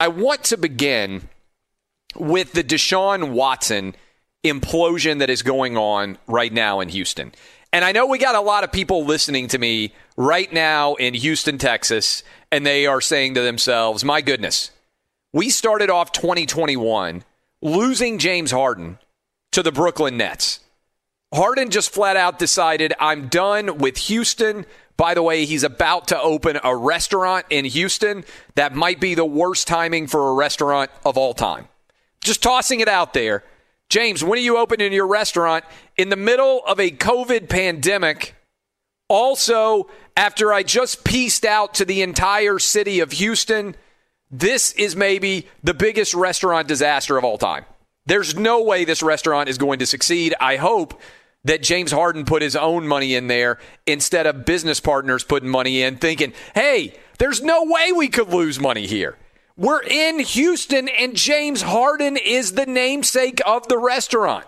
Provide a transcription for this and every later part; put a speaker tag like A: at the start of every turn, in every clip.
A: I want to begin with the Deshaun Watson implosion that is going on right now in Houston. And I know we got a lot of people listening to me right now in Houston, Texas, and they are saying to themselves, my goodness, we started off 2021 losing James Harden to the Brooklyn Nets. Harden just flat out decided, I'm done with Houston. By the way, he's about to open a restaurant in Houston. That might be the worst timing for a restaurant of all time. Just tossing it out there. James, when are you opening your restaurant? In the middle of a COVID pandemic. Also, after I just pieced out to the entire city of Houston, this is maybe the biggest restaurant disaster of all time. There's no way this restaurant is going to succeed. I hope that James Harden put his own money in there instead of business partners putting money in, thinking, hey, there's no way we could lose money here. We're in Houston, and James Harden is the namesake of the restaurant.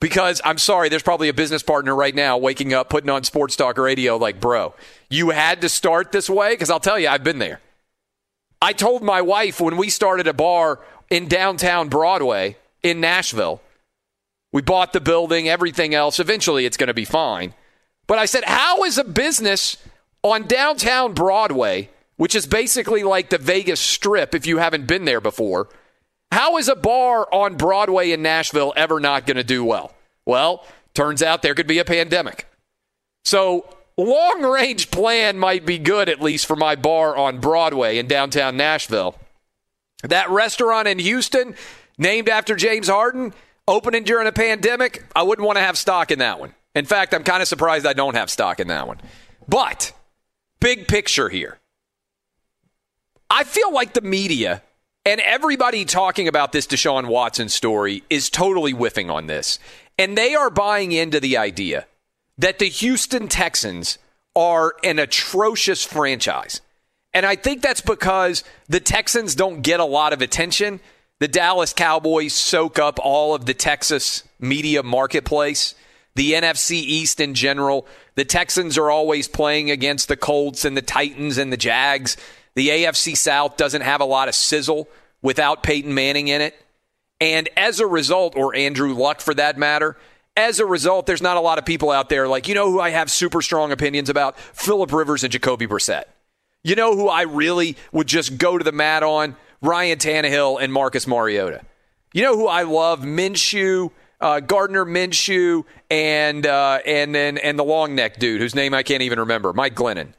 A: Because I'm sorry, there's probably a business partner right now waking up, putting on Sports Talk Radio, like, bro, you had to start this way? Because I'll tell you, I've been there. I told my wife when we started a bar in downtown Broadway in Nashville, we bought the building, everything else. Eventually, it's going to be fine. But I said, how is a business on downtown Broadway, which is basically like the Vegas Strip if you haven't been there before, how is a bar on Broadway in Nashville ever not going to do well? Well, turns out there could be a pandemic. So, long range plan might be good, at least for my bar on Broadway in downtown Nashville. That restaurant in Houston, named after James Harden, opening during a pandemic, I wouldn't want to have stock in that one. In fact, I'm kind of surprised I don't have stock in that one. But, big picture here. I feel like the media and everybody talking about this Deshaun Watson story is totally whiffing on this. And they are buying into the idea that the Houston Texans are an atrocious franchise. And I think that's because the Texans don't get a lot of attention. The Dallas Cowboys soak up all of the Texas media marketplace, the NFC East in general. The Texans are always playing against the Colts and the Titans and the Jags. The AFC South doesn't have a lot of sizzle without Peyton Manning in it. And as a result, or Andrew Luck for that matter, as a result, there's not a lot of people out there like, you know who I have super strong opinions about? Philip Rivers and Jacoby Brissett. You know who I really would just go to the mat on? Ryan Tannehill and Marcus Mariota. You know who I love? Minshew, uh, Gardner Minshew, and uh, and then and the long neck dude whose name I can't even remember, Mike Glennon.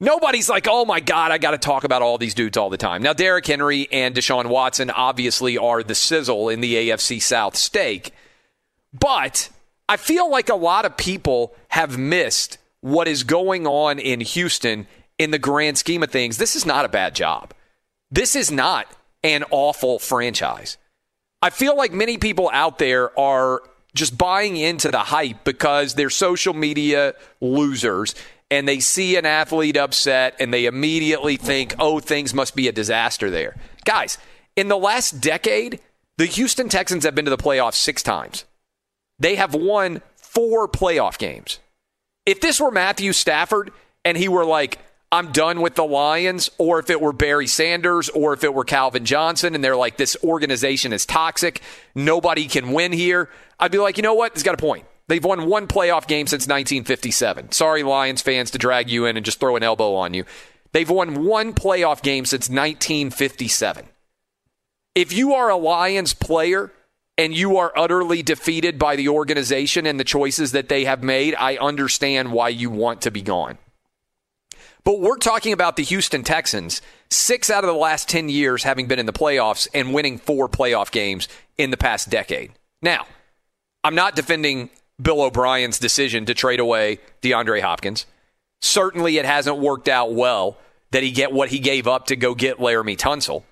A: Nobody's like, oh my God, I got to talk about all these dudes all the time. Now, Derrick Henry and Deshaun Watson obviously are the sizzle in the AFC South stake, but I feel like a lot of people have missed what is going on in Houston in the grand scheme of things. This is not a bad job. This is not an awful franchise. I feel like many people out there are just buying into the hype because they're social media losers and they see an athlete upset and they immediately think, oh, things must be a disaster there. Guys, in the last decade, the Houston Texans have been to the playoffs six times. They have won four playoff games. If this were Matthew Stafford and he were like, I'm done with the Lions, or if it were Barry Sanders, or if it were Calvin Johnson, and they're like, this organization is toxic, nobody can win here, I'd be like, you know what? He's got a point. They've won one playoff game since 1957. Sorry, Lions fans, to drag you in and just throw an elbow on you. They've won one playoff game since 1957. If you are a Lions player and you are utterly defeated by the organization and the choices that they have made, I understand why you want to be gone. But we're talking about the Houston Texans, six out of the last 10 years having been in the playoffs and winning four playoff games in the past decade. Now, I'm not defending Bill O'Brien's decision to trade away DeAndre Hopkins. Certainly, it hasn't worked out well that he get what he gave up to go get Laremy Tunsil.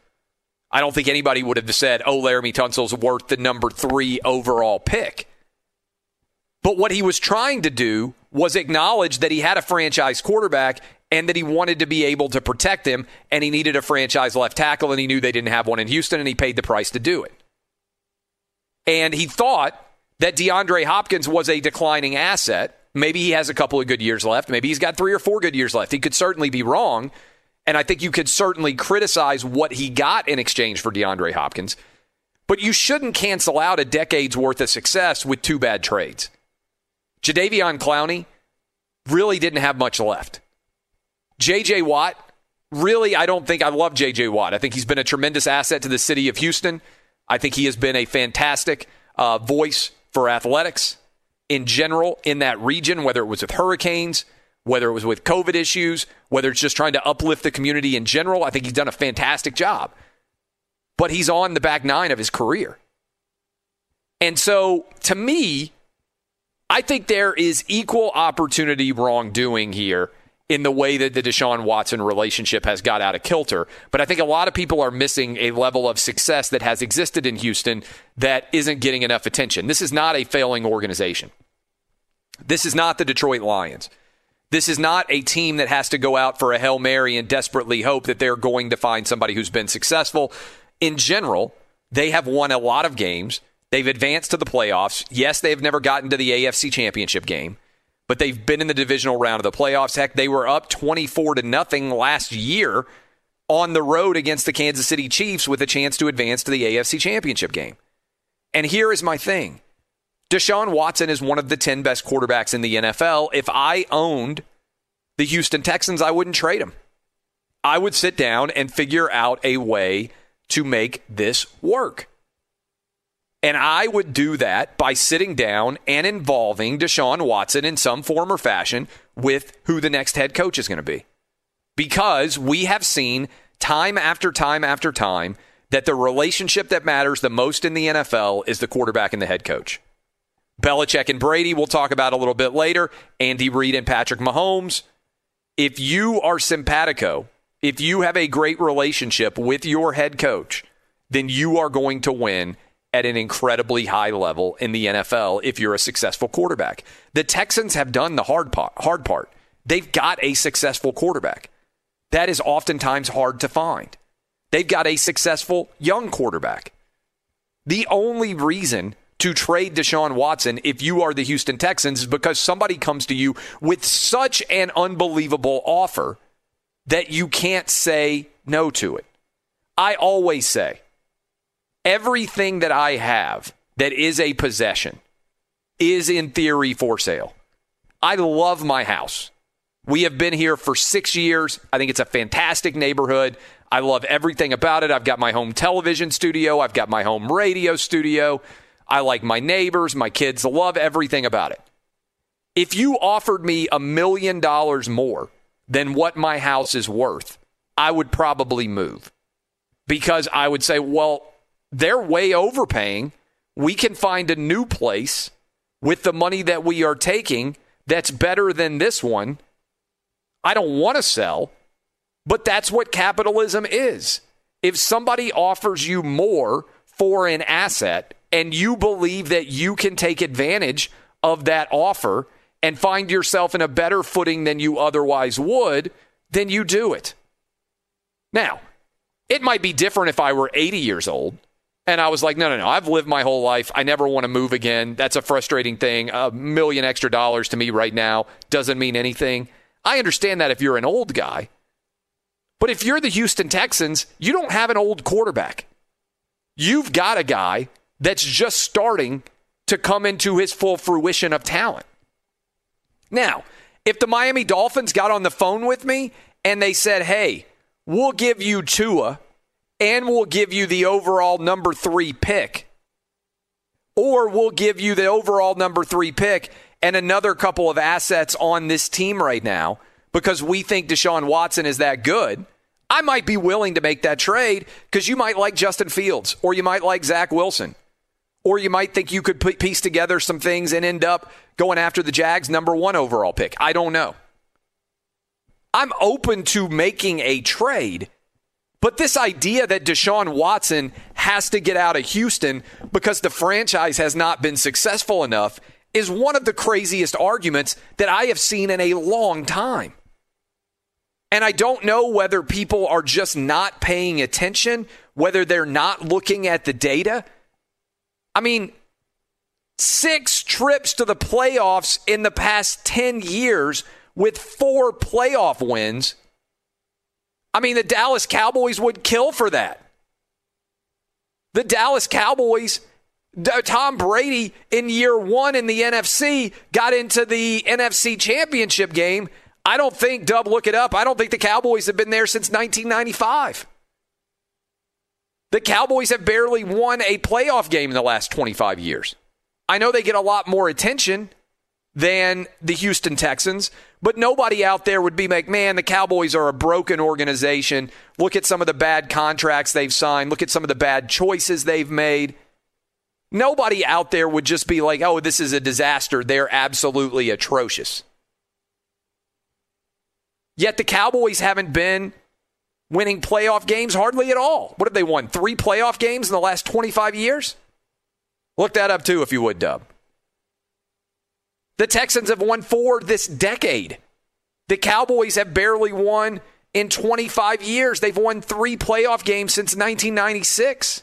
A: I don't think anybody would have said, "Oh, Laremy Tunsil's worth the number three overall pick." But what he was trying to do was acknowledge that he had a franchise quarterback and that he wanted to be able to protect him, and he needed a franchise left tackle, and he knew they didn't have one in Houston, and he paid the price to do it. And he thought that DeAndre Hopkins was a declining asset. Maybe he has a couple of good years left. Maybe he's got three or four good years left. He could certainly be wrong. And I think you could certainly criticize what he got in exchange for DeAndre Hopkins. But you shouldn't cancel out a decade's worth of success with two bad trades. Jadeveon Clowney really didn't have much left. JJ Watt, really, I don't think I love JJ Watt. I think he's been a tremendous asset to the city of Houston. I think he has been a fantastic uh, voice for athletics in general in that region, whether it was with hurricanes, whether it was with COVID issues, whether it's just trying to uplift the community in general. I think he's done a fantastic job. But he's on the back nine of his career. And so to me, I think there is equal opportunity wrongdoing here in the way that the Deshaun Watson relationship has got out of kilter. But I think a lot of people are missing a level of success that has existed in Houston that isn't getting enough attention. This is not a failing organization. This is not the Detroit Lions. This is not a team that has to go out for a Hail Mary and desperately hope that they're going to find somebody who's been successful. In general, they have won a lot of games. They've advanced to the playoffs. Yes, they have never gotten to the AFC championship game but they've been in the divisional round of the playoffs. Heck, they were up 24 to nothing last year on the road against the Kansas City Chiefs with a chance to advance to the AFC championship game. And here is my thing. Deshaun Watson is one of the 10 best quarterbacks in the NFL. If I owned the Houston Texans, I wouldn't trade him. I would sit down and figure out a way to make this work. And I would do that by sitting down and involving Deshaun Watson in some form or fashion with who the next head coach is going to be. Because we have seen time after time after time that the relationship that matters the most in the NFL is the quarterback and the head coach. Belichick and Brady, we'll talk about a little bit later. Andy Reid and Patrick Mahomes. If you are simpatico, if you have a great relationship with your head coach, then you are going to win at an incredibly high level in the NFL if you're a successful quarterback. The Texans have done the hard part, hard part. They've got a successful quarterback. That is oftentimes hard to find. They've got a successful young quarterback. The only reason to trade Deshaun Watson if you are the Houston Texans is because somebody comes to you with such an unbelievable offer that you can't say no to it. I always say, everything that I have that is a possession is in theory for sale. I love my house. We have been here for six years. I think it's a fantastic neighborhood. I love everything about it. I've got my home television studio, I've got my home radio studio. I like my neighbors, my kids love everything about it. If you offered me a million dollars more than what my house is worth, I would probably move because I would say, well, they're way overpaying. We can find a new place with the money that we are taking that's better than this one. I don't want to sell, but that's what capitalism is. If somebody offers you more for an asset and you believe that you can take advantage of that offer and find yourself in a better footing than you otherwise would, then you do it. Now, it might be different if I were 80 years old and I was like, no, no, no, I've lived my whole life. I never want to move again. That's a frustrating thing. A million extra dollars to me right now doesn't mean anything. I understand that if you're an old guy. But if you're the Houston Texans, you don't have an old quarterback. You've got a guy that's just starting to come into his full fruition of talent. Now, if the Miami Dolphins got on the phone with me and they said, hey, we'll give you Tua and we'll give you the overall number three pick, or we'll give you the overall number three pick and another couple of assets on this team right now because we think Deshaun Watson is that good. I might be willing to make that trade because you might like Justin Fields or you might like Zach Wilson or you might think you could piece together some things and end up going after the Jags' number one overall pick. I don't know. I'm open to making a trade, but this idea that Deshaun Watson has to get out of Houston because the franchise has not been successful enough is one of the craziest arguments that I have seen in a long time. And I don't know whether people are just not paying attention, whether they're not looking at the data. I mean, six trips to the playoffs in the past 10 years with four playoff wins. I mean, the Dallas Cowboys would kill for that. The Dallas Cowboys, Tom Brady in year one in the NFC got into the NFC championship game. I don't think, Dub, look it up. I don't think the Cowboys have been there since 1995. The Cowboys have barely won a playoff game in the last 25 years. I know they get a lot more attention than the Houston Texans, but nobody out there would be like, man, the Cowboys are a broken organization. Look at some of the bad contracts they've signed. Look at some of the bad choices they've made. Nobody out there would just be like, oh, this is a disaster. They're absolutely atrocious. Yet the Cowboys haven't been winning playoff games hardly at all. What have they won? Three playoff games in the last 25 years? Look that up too, if you would, Dub. The Texans have won four this decade. The Cowboys have barely won in 25 years. They've won three playoff games since 1996.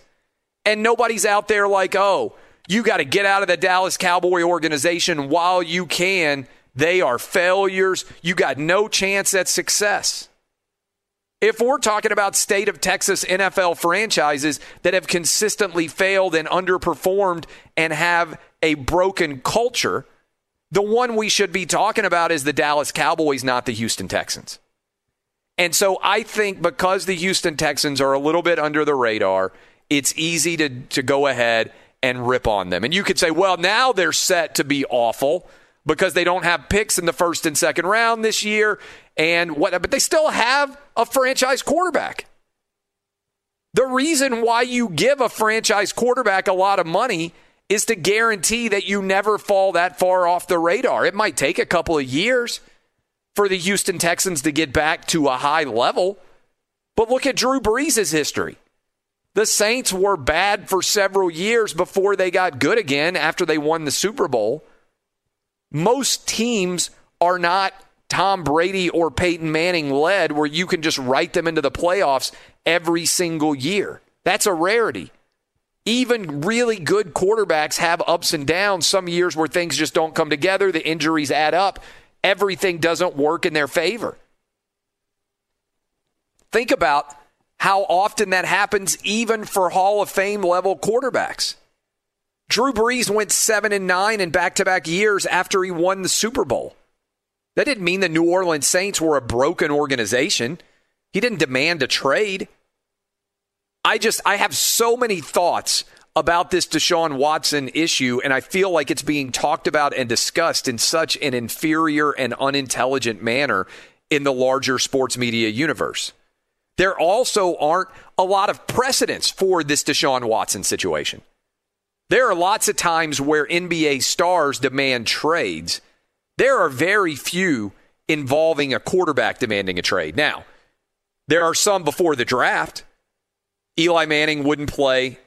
A: And nobody's out there like, oh, you got to get out of the Dallas Cowboy organization while you can. They are failures. You got no chance at success. If we're talking about state of Texas NFL franchises that have consistently failed and underperformed and have a broken culture, the one we should be talking about is the Dallas Cowboys, not the Houston Texans. And so I think because the Houston Texans are a little bit under the radar, it's easy to, to go ahead and rip on them. And you could say, well, now they're set to be awful because they don't have picks in the first and second round this year and what but they still have a franchise quarterback. The reason why you give a franchise quarterback a lot of money is to guarantee that you never fall that far off the radar. It might take a couple of years for the Houston Texans to get back to a high level. But look at Drew Brees' history. The Saints were bad for several years before they got good again after they won the Super Bowl. Most teams are not Tom Brady or Peyton Manning led, where you can just write them into the playoffs every single year. That's a rarity. Even really good quarterbacks have ups and downs. Some years where things just don't come together, the injuries add up, everything doesn't work in their favor. Think about how often that happens, even for Hall of Fame level quarterbacks. Drew Brees went seven and nine in back to back years after he won the Super Bowl. That didn't mean the New Orleans Saints were a broken organization. He didn't demand a trade. I just I have so many thoughts about this Deshaun Watson issue, and I feel like it's being talked about and discussed in such an inferior and unintelligent manner in the larger sports media universe. There also aren't a lot of precedents for this Deshaun Watson situation. There are lots of times where NBA stars demand trades. There are very few involving a quarterback demanding a trade. Now, there are some before the draft. Eli Manning wouldn't play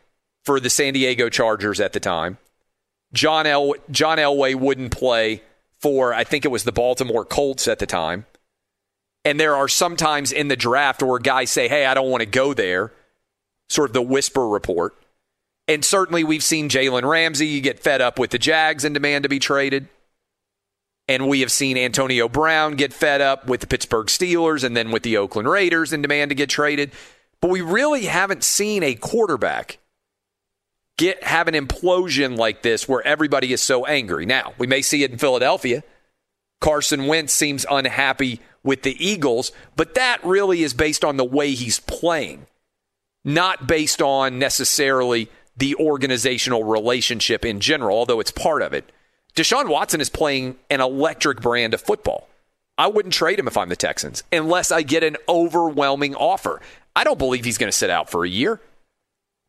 A: for the San Diego Chargers at the time. John El- John Elway wouldn't play for I think it was the Baltimore Colts at the time. And there are sometimes in the draft where guys say, "Hey, I don't want to go there." Sort of the whisper report. And certainly we've seen Jalen Ramsey get fed up with the Jags and demand to be traded. And we have seen Antonio Brown get fed up with the Pittsburgh Steelers and then with the Oakland Raiders and demand to get traded. But we really haven't seen a quarterback get have an implosion like this where everybody is so angry. Now, we may see it in Philadelphia. Carson Wentz seems unhappy with the Eagles, but that really is based on the way he's playing, not based on necessarily the organizational relationship in general, although it's part of it. Deshaun Watson is playing an electric brand of football. I wouldn't trade him if I'm the Texans unless I get an overwhelming offer. I don't believe he's going to sit out for a year.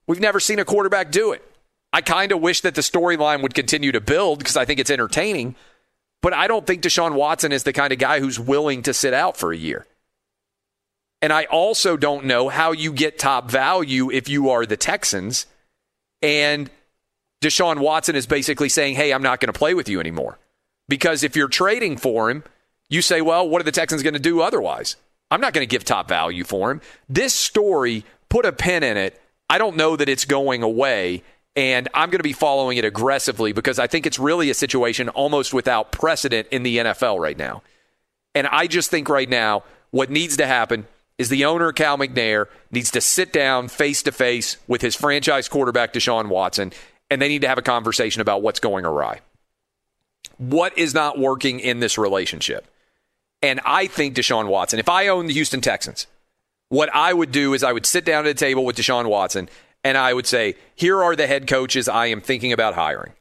A: We've never seen a quarterback do it. I kind of wish that the storyline would continue to build because I think it's entertaining, but I don't think Deshaun Watson is the kind of guy who's willing to sit out for a year. And I also don't know how you get top value if you are the Texans and Deshaun Watson is basically saying, hey, I'm not going to play with you anymore. Because if you're trading for him, you say, well, what are the Texans going to do otherwise? I'm not going to give top value for him. This story, put a pin in it. I don't know that it's going away. And I'm going to be following it aggressively because I think it's really a situation almost without precedent in the NFL right now. And I just think right now, what needs to happen is the owner, Cal McNair, needs to sit down face to face with his franchise quarterback, Deshaun Watson, and they need to have a conversation about what's going awry. What is not working in this relationship? And I think Deshaun Watson, if I own the Houston Texans, what I would do is I would sit down at a table with Deshaun Watson and I would say, here are the head coaches I am thinking about hiring.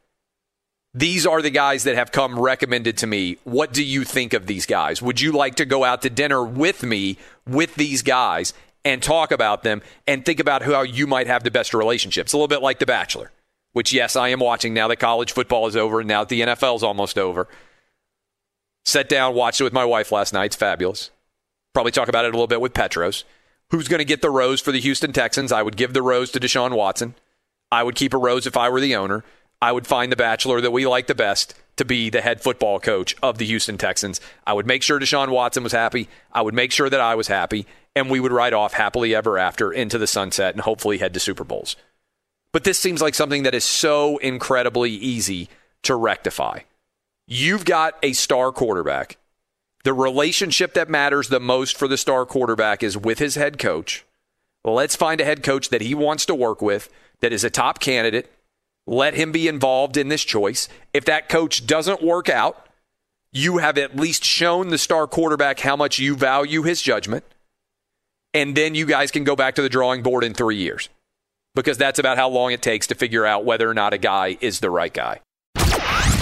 A: These are the guys that have come recommended to me. What do you think of these guys? Would you like to go out to dinner with me with these guys and talk about them and think about how you might have the best relationships? A little bit like The Bachelor, which, yes, I am watching now that college football is over and now that the NFL is almost over. Sat down, watched it with my wife last night. It's fabulous. Probably talk about it a little bit with Petros. Who's going to get the rose for the Houston Texans? I would give the rose to Deshaun Watson. I would keep a rose if I were the owner. I would find the bachelor that we like the best to be the head football coach of the Houston Texans. I would make sure Deshaun Watson was happy. I would make sure that I was happy, and we would ride off happily ever after into the sunset and hopefully head to Super Bowls. But this seems like something that is so incredibly easy to rectify. You've got a star quarterback. The relationship that matters the most for the star quarterback is with his head coach. Let's find a head coach that he wants to work with, that is a top candidate. Let him be involved in this choice. If that coach doesn't work out, you have at least shown the star quarterback how much you value his judgment. And then you guys can go back to the drawing board in three years because that's about how long it takes to figure out whether or not a guy is the right guy.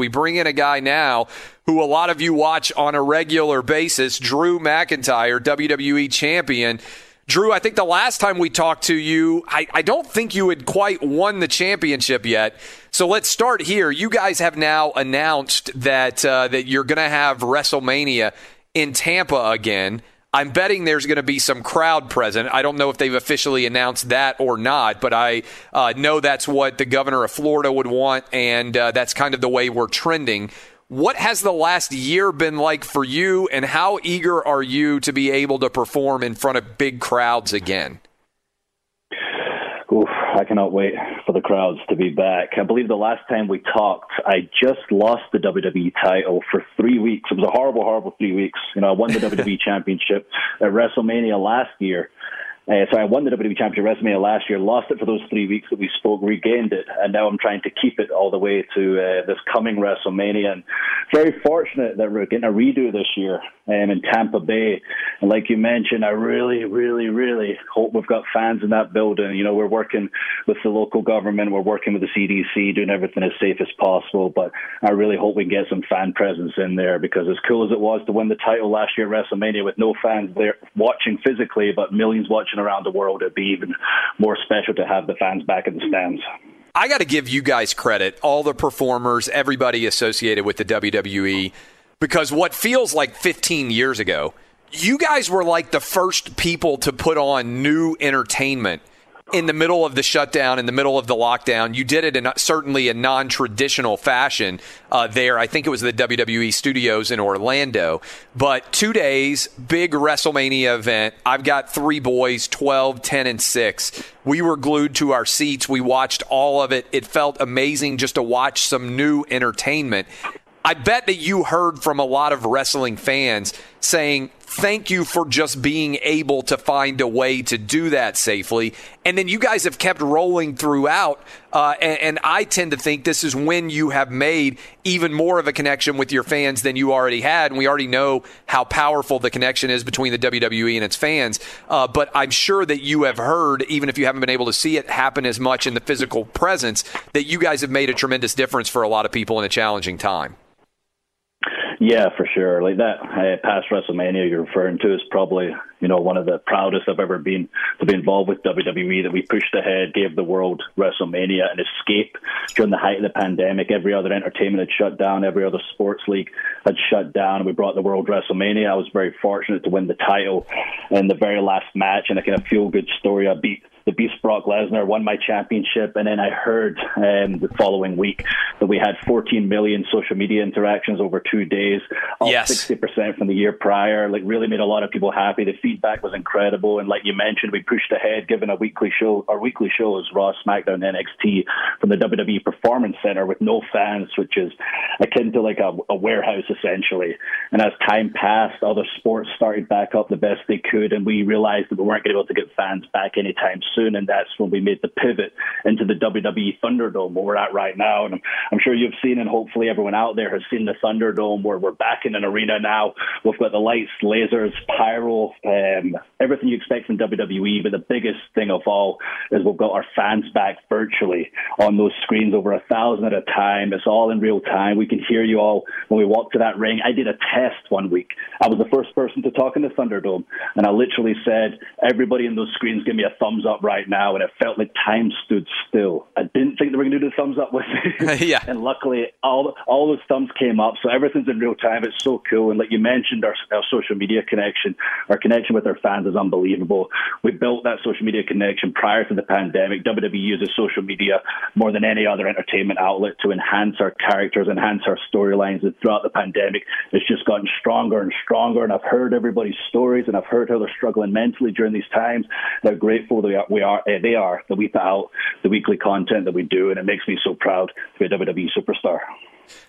A: We bring in a guy now who a lot of you watch on a regular basis, Drew McIntyre, WWE champion. Drew, I think the last time we talked to you, I, I, don't think you had quite won the championship yet. So let's start here. You guys have now announced that uh, that you're going to have WrestleMania in Tampa again. I'm betting there's going to be some crowd present. I don't know if they've officially announced that or not, but I uh, know that's what the governor of Florida would want, and uh, that's kind of the way we're trending. What has the last year been like for you, and how eager are you to be able to perform in front of big crowds again?
B: Oof, I cannot wait crowds to be back. I believe the last time we talked, I just lost the WWE title for three weeks. It was a horrible, horrible three weeks. You know, I won the WWE Championship at WrestleMania last year. Uh, so I won the WWE Championship WrestleMania last year, lost it for those three weeks that we spoke, regained it, and now I'm trying to keep it all the way to uh, this coming WrestleMania. And very fortunate that we're getting a redo this year um, in Tampa Bay. And like you mentioned, I really, really, really hope we've got fans in that building. You know, we're working with the local government, we're working with the CDC, doing everything as safe as possible. But I really hope we can get some fan presence in there because as cool as it was to win the title last year at WrestleMania with no fans there watching physically, but millions watching around the world, it'd be even more special to have the fans back in the stands.
A: I got to give you guys credit, all the performers, everybody associated with the WWE, because what feels like 15 years ago, you guys were like the first people to put on new entertainment in the middle of the shutdown, in the middle of the lockdown. You did it in certainly a non traditional fashion uh, there. I think it was the WWE studios in Orlando. But two days, big WrestleMania event. I've got three boys 12, 10, and 6. We were glued to our seats. We watched all of it. It felt amazing just to watch some new entertainment. I bet that you heard from a lot of wrestling fans saying, thank you for just being able to find a way to do that safely. And then you guys have kept rolling throughout. Uh, and, and, I tend to think this is when you have made even more of a connection with your fans than you already had. And we already know how powerful the connection is between the WWE and its fans. Uh, but I'm sure that you have heard, even if you haven't been able to see it happen as much in the physical presence, that you guys have made a tremendous difference for a lot of people in a challenging time.
B: Yeah, for sure. Like that uh, past WrestleMania you're referring to is probably you know one of the proudest I've ever been to be involved with WWE. That we pushed ahead, gave the world WrestleMania an escape during the height of the pandemic. Every other entertainment had shut down. Every other sports league had shut down. We brought the world WrestleMania. I was very fortunate to win the title in the very last match, and a kind of feel good story. I beat the Beast Brock Lesnar, won my championship, and then I heard um, the following week that we had 14 million social media interactions over two days, up
A: yes.
B: 60% from the year prior. Like, really made a lot of people happy. The feedback was incredible, and like you mentioned, we pushed ahead, given a weekly show. Our weekly show is Raw, SmackDown, NXT from the WWE Performance Center with no fans, which is akin to like a, a warehouse essentially. And as time passed, other sports started back up the best they could, and we realized that we weren't going to be able to get fans back anytime soon, and that's when we made the pivot into the WWE Thunderdome, where we're at right now. And I'm, I'm sure you've seen, and hopefully everyone out there has seen the Thunderdome, where we're back in an arena now. We've got the lights, lasers, pyro, um, everything you expect from WWE. But the biggest thing of all is we've got our fans back virtually on those screens, over a thousand at a time. It's all in real time. We can hear you all when we walk to that ring. I did a test one week. I was the first person to talk in the Thunderdome, and I literally said, "Everybody in those screens, give me a thumbs up." Right now, and it felt like time stood still. I didn't think they were going to do the thumbs up with me,
A: yeah.
B: and luckily, all all those thumbs came up. So everything's in real time. It's so cool. And like you mentioned, our, our social media connection, our connection with our fans is unbelievable. We built that social media connection prior to the pandemic. WWE uses social media more than any other entertainment outlet to enhance our characters, enhance our storylines. And throughout the pandemic, it's just gotten stronger and stronger. And I've heard everybody's stories, and I've heard how they're struggling mentally during these times. They're grateful they are, we are uh, they are that we put out the weekly content that we do, and it makes me so proud to be a WWE superstar.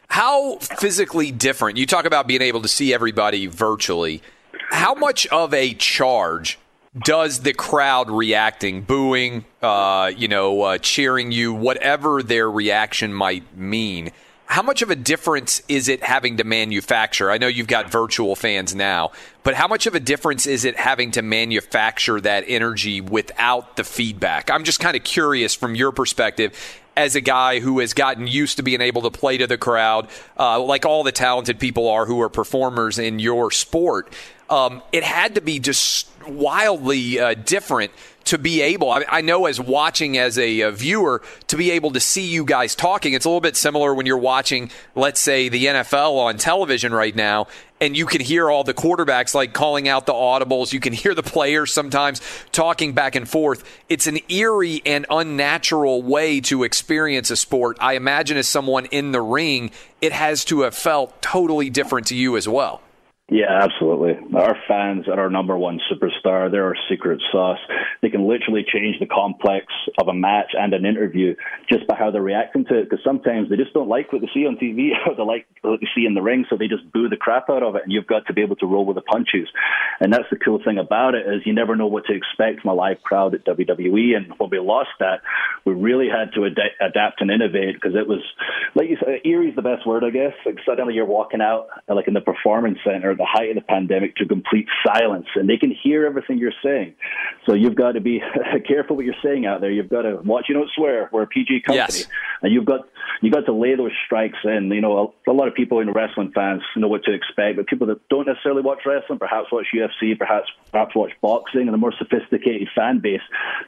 A: How physically different? You talk about being able to see everybody virtually. How much of a charge does the crowd reacting, booing, uh, you know, uh, cheering you, whatever their reaction might mean? How much of a difference is it having to manufacture? I know you've got virtual fans now, but how much of a difference is it having to manufacture that energy without the feedback? I'm just kind of curious from your perspective as a guy who has gotten used to being able to play to the crowd, uh, like all the talented people are who are performers in your sport. Um, it had to be just wildly uh, different to be able, I, I know as watching as a, a, viewer, to be able to see you guys talking. It's a little bit similar when you're watching, let's say, the NFL on television right now, and you can hear all the quarterbacks like calling out the audibles. You can hear the players sometimes talking back and forth. It's an eerie and unnatural way to experience a sport. I imagine as someone in the ring, it has to have felt totally different to you as well.
B: Yeah, absolutely. Our fans are our number one superstar. They're our secret sauce. They can literally change the complex of a match and an interview just by how they're reacting to it. Because sometimes they just don't like what they see on TV or they like what they see in the ring, so they just boo the crap out of it. And you've got to be able to roll with the punches. And that's the cool thing about it is you never know what to expect from a live crowd at WWE. And when we lost that, we really had to ad- adapt and innovate because it was, like you said, eerie is the best word, I guess. Like suddenly you're walking out like in the performance center the height of the pandemic to complete silence, and they can hear everything you're saying. So you've got to be careful what you're saying out there. You've got to watch. You don't swear. We're a PG company,
A: yes.
B: and you've got you got to lay those strikes in. You know, a, a lot of people in wrestling fans know what to expect, but people that don't necessarily watch wrestling, perhaps watch UFC, perhaps perhaps watch boxing, and the more sophisticated fan base,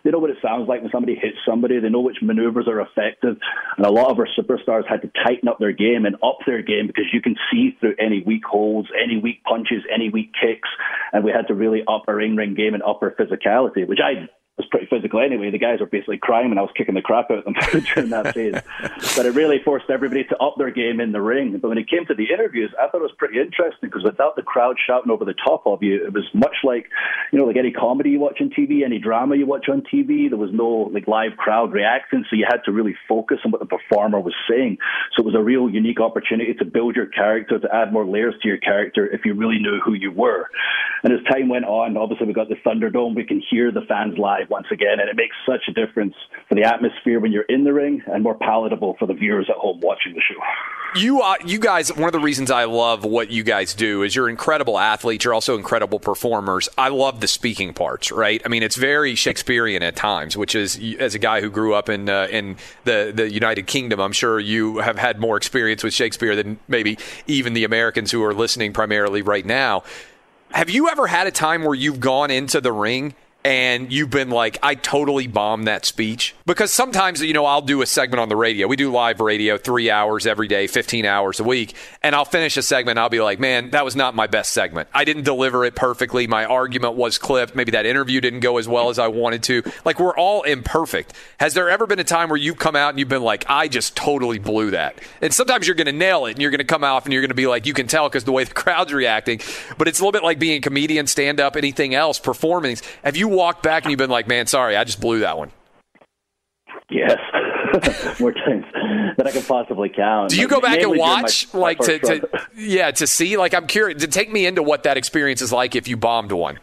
B: they know what it sounds like when somebody hits somebody. They know which maneuvers are effective, and a lot of our superstars had to tighten up their game and up their game because you can see through any weak holds, any weak punches, any weak kicks, and we had to really up our in ring game and up our physicality, which I was pretty physical anyway. The guys were basically crying when I was kicking the crap out of them during that phase. But it really forced everybody to up their game in the ring. But when it came to the interviews, I thought it was pretty interesting because without the crowd shouting over the top of you, it was much like, you know, like any comedy you watch on TV, any drama you watch on TV. There was no like live crowd reacting, so you had to really focus on what the performer was saying. So it was a real unique opportunity to build your character, to add more layers to your character if you really knew who you were. And as time went on, obviously we got the Thunderdome. We can hear the fans live once again, and it makes such a difference for the atmosphere when you're in the ring, and more palatable for the viewers at home watching the show.
A: You, uh, you guys, one of the reasons I love what you guys do is you're incredible athletes. You're also incredible performers. I love the speaking parts, right? I mean, it's very Shakespearean at times, which is as a guy who grew up in uh, in the the United Kingdom, I'm sure you have had more experience with Shakespeare than maybe even the Americans who are listening primarily right now. Have you ever had a time where you've gone into the ring and you've been like, I totally bombed that speech? Because sometimes, you know, I'll do a segment on the radio. We do live radio three hours every day, 15 hours a week. And I'll finish a segment. I'll be like, man, that was not my best segment. I didn't deliver it perfectly. My argument was clipped. Maybe that interview didn't go as well as I wanted to. Like, we're all imperfect. Has there ever been a time where you've come out and you've been like, I just totally blew that? And sometimes you're going to nail it and you're going to come out and you're going to be like, you can tell because the way the crowd's reacting. But it's a little bit like being a comedian, stand up, anything else, performing. Have you walked back and you've been like, man, sorry, I just blew that one?
B: Yes, more times than I can possibly count.
A: Do you go back and watch,
B: my- my
A: like to, to, yeah, to see? Like, I'm curious. To take me into what that experience is like if you bombed one.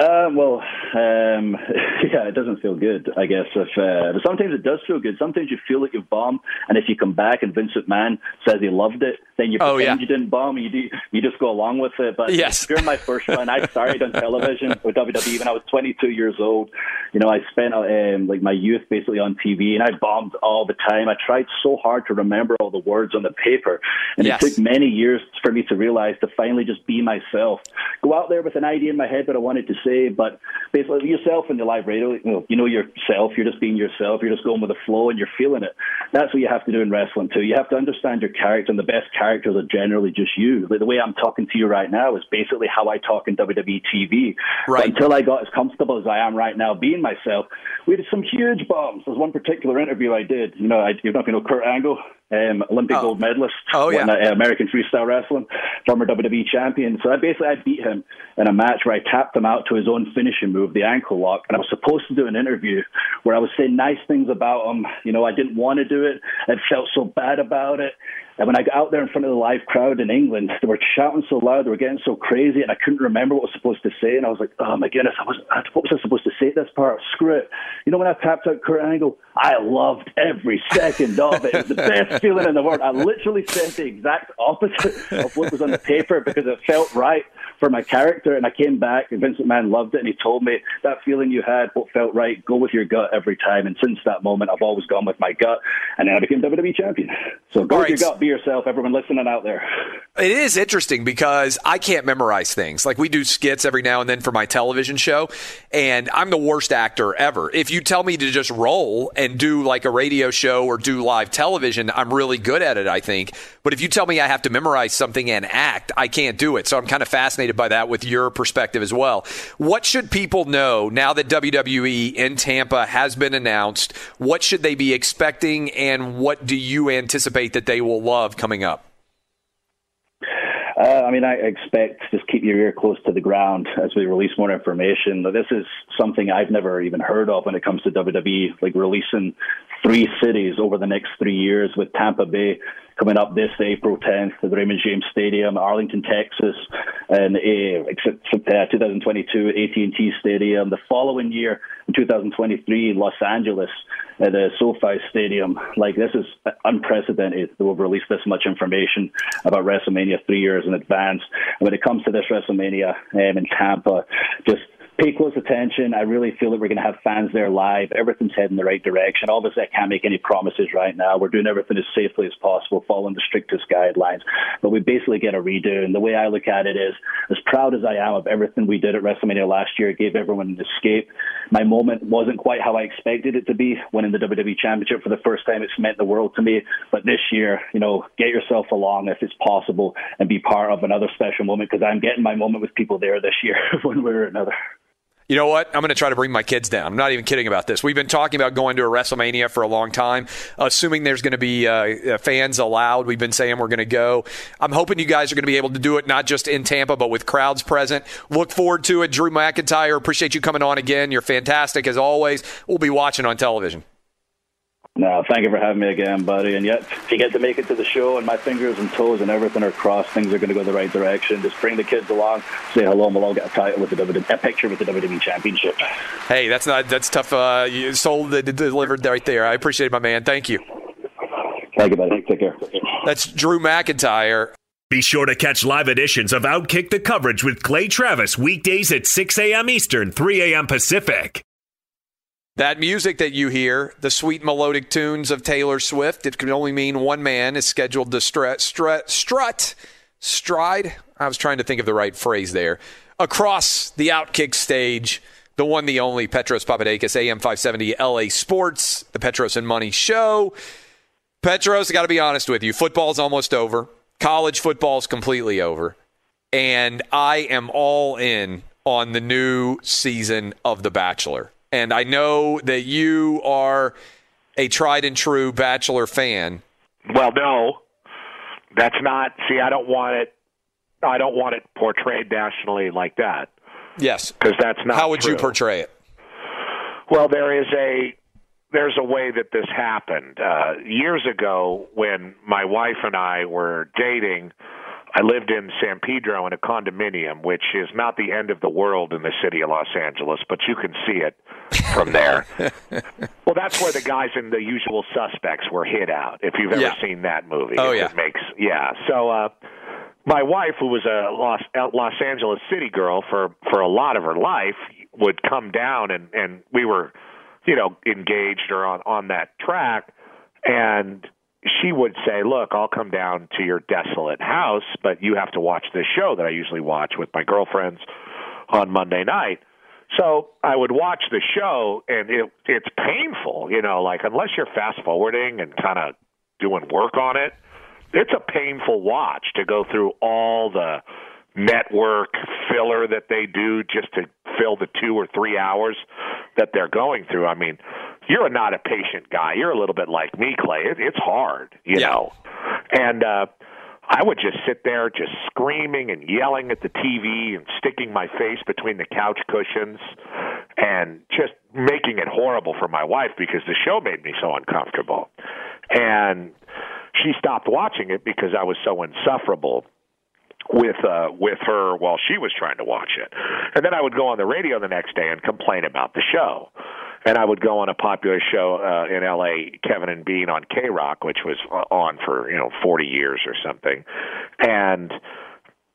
B: Uh, well, um, yeah, it doesn't feel good, I guess. If uh, but sometimes it does feel good. Sometimes you feel like you've bombed, and if you come back and Vince McMahon says he loved it, then you
A: Oh,
B: pretend
A: yeah.
B: you didn't bomb. You do, you just go along with it. But
A: Yes.
B: during my first run, I started on television with WWE when I was 22 years old. You know, I spent um, like my youth basically on TV, and I bombed all the time. I tried so hard to remember all the words on the paper, and
A: Yes.
B: it took many years for me to realize to finally just be myself. Go out there with an idea in my head that I wanted to say, but basically yourself in the live radio, you know, you know yourself, you're just being yourself, you're just going with the flow and you're feeling it. That's what you have to do in wrestling too. You have to understand your character, and the best characters are generally just you. Like the way I'm talking to you right now is basically how I talk in WWE TV.
A: Right.
B: But until I got as comfortable as I am right now being myself, we had some huge bombs. There's one particular interview I did. You know, I, you don't know if you know Kurt Angle, um, Olympic
A: Oh.
B: gold medalist,
A: Oh, yeah.
B: won, uh, American Freestyle Wrestling, former WWE champion. So I basically I beat him in a match where I tapped him out to his own finishing move, the ankle lock, and I was supposed to do an interview where I was saying nice things about him. You know, I didn't want to do it. I felt so bad about it. And when I got out there in front of the live crowd in England, they were shouting so loud, they were getting so crazy, and I couldn't remember what I was supposed to say. And I was like, oh my goodness, I was, what was I supposed to say at this part? Screw it. You know, when I tapped out Kurt Angle, I loved every second of it. It was the best feeling in the world. I literally said the exact opposite of what was on the paper because it felt right for my character. And I came back, and Vincent McMahon loved it, and he told me that feeling you had, what felt right, go with your gut every time. And since that moment, I've always gone with my gut, and then I became WWE champion. So go
A: All
B: with
A: right.
B: your gut, be yourself, everyone listening out there.
A: It is interesting because I can't memorize things. Like we do skits every now and then for my television show, and I'm the worst actor ever. If you tell me to just roll and do like a radio show or do live television, I'm really good at it, I think. But if you tell me I have to memorize something and act, I can't do it. So I'm kind of fascinated by that with your perspective as well. What should people know now that WWE in Tampa has been announced? What should they be expecting, and what do you anticipate that they will love coming up?
B: Uh, I mean, I expect just keep your ear close to the ground as we release more information. This is something I've never even heard of when it comes to WWE, like releasing three cities over the next three years with Tampa Bay coming up this April 10th at the Raymond James Stadium, Arlington, Texas, and uh, uh, 2022 AT&T Stadium. The following year, in 2023, Los Angeles at the SoFi Stadium. Like this is unprecedented. that We've released this much information about WrestleMania three years in advance. When it comes to this WrestleMania um, in Tampa, just pay close attention. I really feel that we're going to have fans there live. Everything's heading the right direction. Obviously, I can't make any promises right now. We're doing everything as safely as possible, following the strictest guidelines. But we basically get a redo. And the way I look at it is, as proud as I am of everything we did at WrestleMania last year, it gave everyone an escape. My moment wasn't quite how I expected it to be. Winning the WWE Championship for the first time, it's meant the world to me. But this year, you know, get yourself along if it's possible and be part of another special moment because I'm getting my moment with people there this year, one way or another.
A: You know what? I'm going to try to bring my kids down. I'm not even kidding about this. We've been talking about going to a WrestleMania for a long time, assuming there's going to be uh, fans allowed. We've been saying we're going to go. I'm hoping you guys are going to be able to do it not just in Tampa, but with crowds present. Look forward to it. Drew McIntyre, appreciate you coming on again. You're fantastic as always. We'll be watching on television.
B: No, thank you for having me again, buddy. And yet, if you get to make it to the show and my fingers and toes and everything are crossed, things are going to go the right direction. Just bring the kids along, say hello, and we'll all get a title with the WWE, a picture with the WWE Championship.
A: Hey, that's not that's tough. Uh, you sold it delivered right there. I appreciate it, my man. Thank you.
B: Thank you, buddy. Take care.
A: That's Drew McIntyre.
C: Be sure to catch live editions of Outkick the coverage with Clay Travis weekdays at 6 a.m. Eastern, 3 a.m. Pacific.
A: That music that you hear, the sweet melodic tunes of Taylor Swift, it can only mean one man is scheduled to strut, strut, strut, stride. I was trying to think of the right phrase there. Across the outkick stage, the one, the only Petros Papadakis, AM 570 LA Sports, the Petros and Money Show. Petros, I got to be honest with you, football's almost over. College football's completely over. And I am all in on the new season of The Bachelor. And I know that you are a tried and true Bachelor fan.
D: Well, no, that's not. See, I don't want it. I don't want it portrayed nationally like that.
A: Yes,
D: because that's not.
A: How would
D: true.
A: you portray it?
D: Well, there is a there's a way that this happened uh, years ago when my wife and I were dating. I lived in San Pedro in a condominium, which is not the end of the world in the city of Los Angeles, but you can see it from there. well, that's where the guys in the usual suspects were hid out. If you've ever
A: Yeah.
D: seen that movie,
A: Oh,
D: it
A: yeah.
D: makes yeah. So, uh, my wife, who was a Los Los Angeles city girl for for a lot of her life, would come down and and we were, you know, engaged or on on that track, and she would say, "Look, I'll come down to your desolate house, but you have to watch this show that I usually watch with my girlfriends on Monday night." So I would watch the show, and it it's painful, you know, like unless you're fast forwarding and kind of doing work on it, it's a painful watch to go through all the network filler that they do just to fill the two or three hours that they're going through. I mean, you're not a patient guy. You're a little bit like me, Clay. It, it's hard, you
A: Yeah.
D: know. And uh I would just sit there just screaming and yelling at the TV and sticking my face between the couch cushions and just making it horrible for my wife because the show made me so uncomfortable. And she stopped watching it because I was so insufferable with uh with her while she was trying to watch it. And then I would go on the radio the next day and complain about the show. And I would go on a popular show uh, in LA, Kevin and Bean on KROQ, which was uh, on for you know 40 years or something, and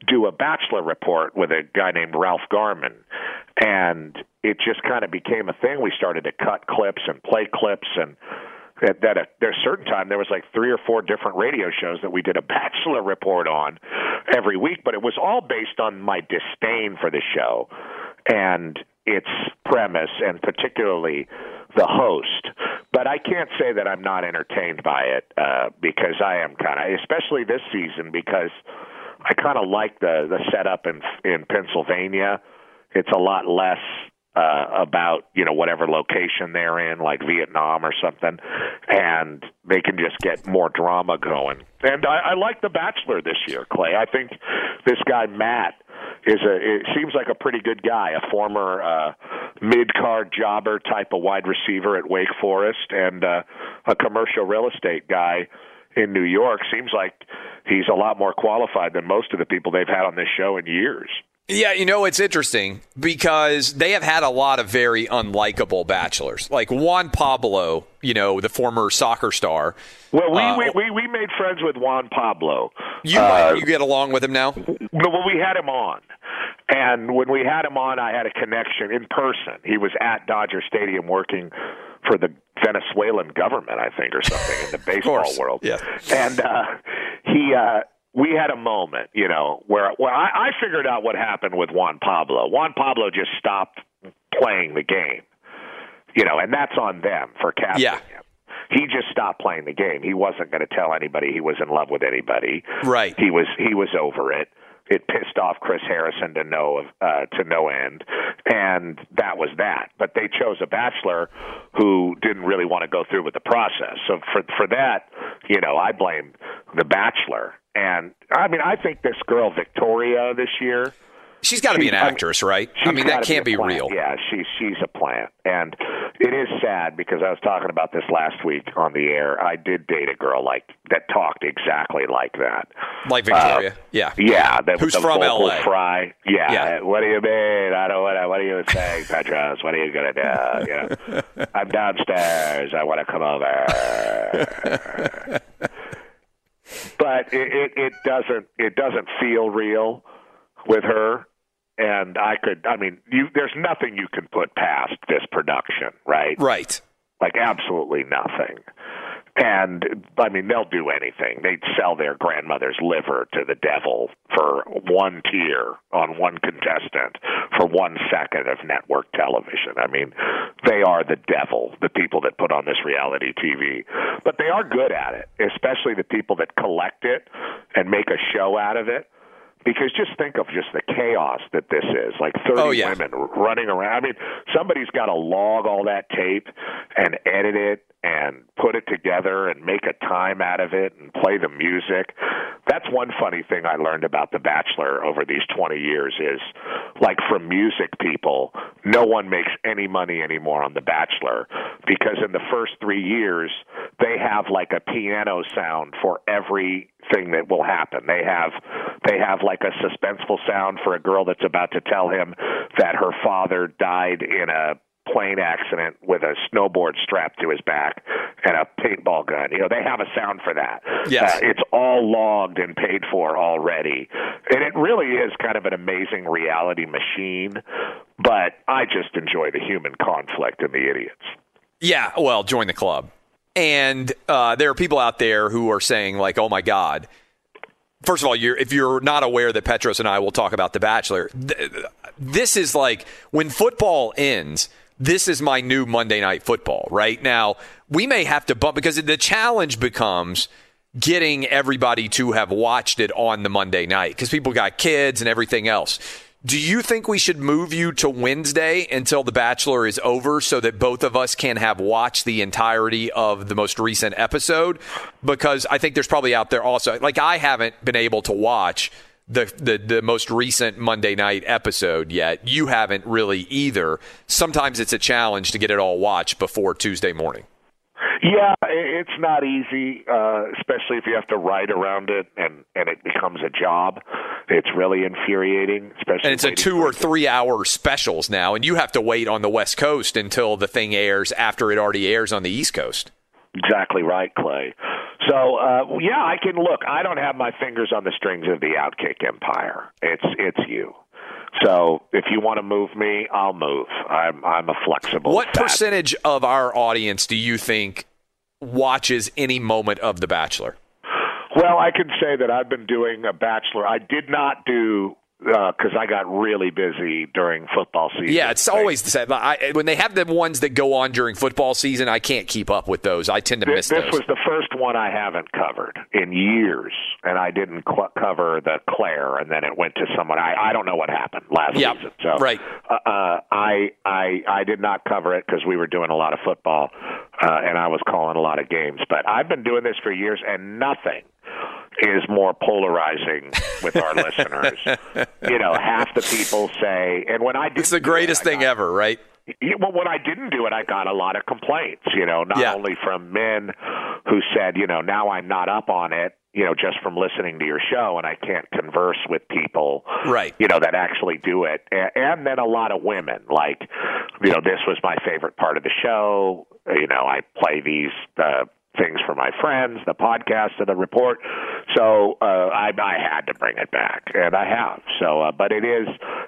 D: do a bachelor report with a guy named Ralph Garman, and it just kind of became a thing. We started to cut clips and play clips, and that, at a certain time there was like three or four different radio shows that we did a bachelor report on every week, but it was all based on my disdain for the show and its premise, and particularly the host. But I can't say that I'm not entertained by it uh, because I am kind of, especially this season, because I kind of like the the setup in in Pennsylvania. It's a lot less uh, about you know whatever location they're in, like Vietnam or something, and they can just get more drama going. And I, I like The Bachelor this year, Clay. I think this guy Matt is a it seems like a pretty good guy, a former uh, mid card jobber type of wide receiver at Wake Forest, and uh, a commercial real estate guy in New York. Seems like he's a lot more qualified than most of the people they've had on this show in years.
A: Yeah, you know, it's interesting because they have had a lot of very unlikable bachelors. Like Juan Pablo, you know, the former soccer star.
D: Well, we
A: Uh,
D: we, we we made friends with Juan Pablo.
A: You,
D: Uh,
A: you get along with him now?
D: No, well, we had him on, and when we had him on, I had a connection in person. He was at Dodger Stadium working for the Venezuelan government, I think, or something in the baseball world.
A: yeah.
D: and uh, he. Uh, we had a moment, you know, where where I, I figured out what happened with Juan Pablo. Juan Pablo just stopped playing the game, you know, and that's on them for casting
A: Yeah.
D: him. He just stopped playing the game. He wasn't going to tell anybody he was in love with anybody.
A: Right.
D: He was he was over it. It pissed off Chris Harrison to no uh, to no end, and that was that. But they chose a bachelor who didn't really want to go through with the process. So for for that, you know, I blame the bachelor. And I mean, I think this girl Victoria this year
A: She's got to be an actress, right? I mean, that can't
D: be,
A: be real.
D: Yeah, she's she's a plant, and it is sad because I was talking about this last week on the air. I did date a girl like that talked exactly like that,
A: like Victoria.
D: Uh,
A: yeah,
D: yeah. The,
A: Who's
D: the
A: from LA?
D: Fry. Yeah.
A: Yeah.
D: What do you mean? I don't what. What are you saying, Petros? What are you gonna do? You know, I'm downstairs. I want to come over. but it, it, it doesn't it doesn't feel real with her and I could I mean you there's nothing you can put past this production, right?
A: Right.
D: Like absolutely nothing. And I mean they'll do anything. They'd sell their grandmother's liver to the devil for one tier on one contestant for one second of network television. I mean, they are the devil, the people that put on this reality TV. But they are good at it, especially the people that collect it and make a show out of it because just think of just the chaos that this is like 30
A: Oh, yeah.
D: women running around i mean somebody's got to log all that tape and edit it and put it together and make a time out of it and play the music that's one funny thing i learned about the bachelor over these 20 years is like from music people no one makes any money anymore on the bachelor because in the first 3 years they have like a piano sound for every thing that will happen. They have they have like a suspenseful sound for a girl that's about to tell him that her father died in a plane accident with a snowboard strapped to his back and a paintball gun. You know, they have a sound for that.
A: Yes.
D: Uh, it's all logged and paid for already. And it really is kind of an amazing reality machine, but I just enjoy the human conflict and the idiots.
A: Yeah, well, join the club. And uh, there are people out there who are saying, like, oh my God. First of all, you're, if you're not aware that Petros and I will talk about The Bachelor, th- this is like when football ends, this is my new Monday Night Football, right? Now, we may have to bump because the challenge becomes getting everybody to have watched it on the Monday night because people got kids and everything else. Do you think we should move you to Wednesday until The Bachelor is over so that both of us can have watched the entirety of the most recent episode? Because I think there's probably out there also, like I haven't been able to watch the, the, the most recent Monday night episode yet. You haven't really either. Sometimes it's a challenge to get it all watched before Tuesday morning.
D: Yeah, it's not easy, uh, especially if you have to write around it and and it becomes a job. It's really infuriating, especially.
A: And it's a two or three hour specials now, and you have to wait on the West Coast until the thing airs after it already airs on the East Coast.
D: Exactly right, Clay. So uh, yeah, I can look. I don't have my fingers on the strings of the Outkick Empire. It's it's you. So if you want to move me, I'll move. I'm I'm a flexible.
A: What
D: fat-
A: percentage of our audience do you think watches any moment of The Bachelor?
D: Well, I can say that I've been doing a bachelor. I did not do because I got really busy during football season.
A: Yeah, it's always the same. I, when they have the ones that go on during football season, I can't keep up with those. I tend to miss
D: This,
A: those.
D: this was the first one I haven't covered in years, and I didn't qu- cover the Claire, and then it went to someone. I, I don't know what happened last
A: Yep,
D: season. So,
A: right.
D: Uh, uh, I I I did not cover it because we were doing a lot of football, uh, and I was calling a lot of games. But I've been doing this for years, and nothing is more polarizing with our listeners. You know, half the people say, and when I did
A: it's the greatest thing ever, right?
D: well, when I didn't do it, I got a lot of complaints. You know, not
A: Yeah.
D: only from men who said, you know, now I'm not up on it. You know, just from listening to your show, and I can't converse with people,
A: Right.
D: You know, that actually do it, and, and then a lot of women. Like, you know, this was my favorite part of the show. You know, I play these uh, things for my friends, the podcast and the report. So uh, I, I had to bring it back, and I have. So, uh, but it is,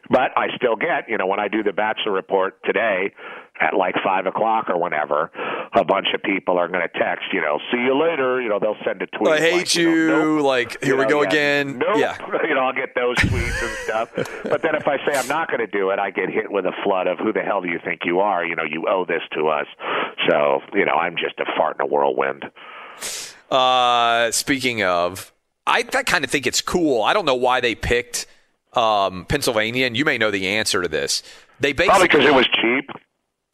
D: but I still get, you know, when I do the Bachelor report today at like five o'clock or whenever, a bunch of people are going to text, you know, see you later. You know, they'll send a tweet.
A: I hate
D: like,
A: you.
D: know, nope.
A: Like, here
D: You
A: we go
D: yeah,
A: again.
D: Nope.
A: Yeah.
D: You know, I'll get those tweets and stuff. But then if I say I'm not going to do it, I get hit with a flood of who the hell do you think you are? You know, you owe this to us. So, you know, I'm just a fart in a whirlwind.
A: Uh, speaking of, I, I kind of think it's cool. I don't know why they picked um, Pennsylvania, and you may know the answer to this. They
D: Probably because it was cheap.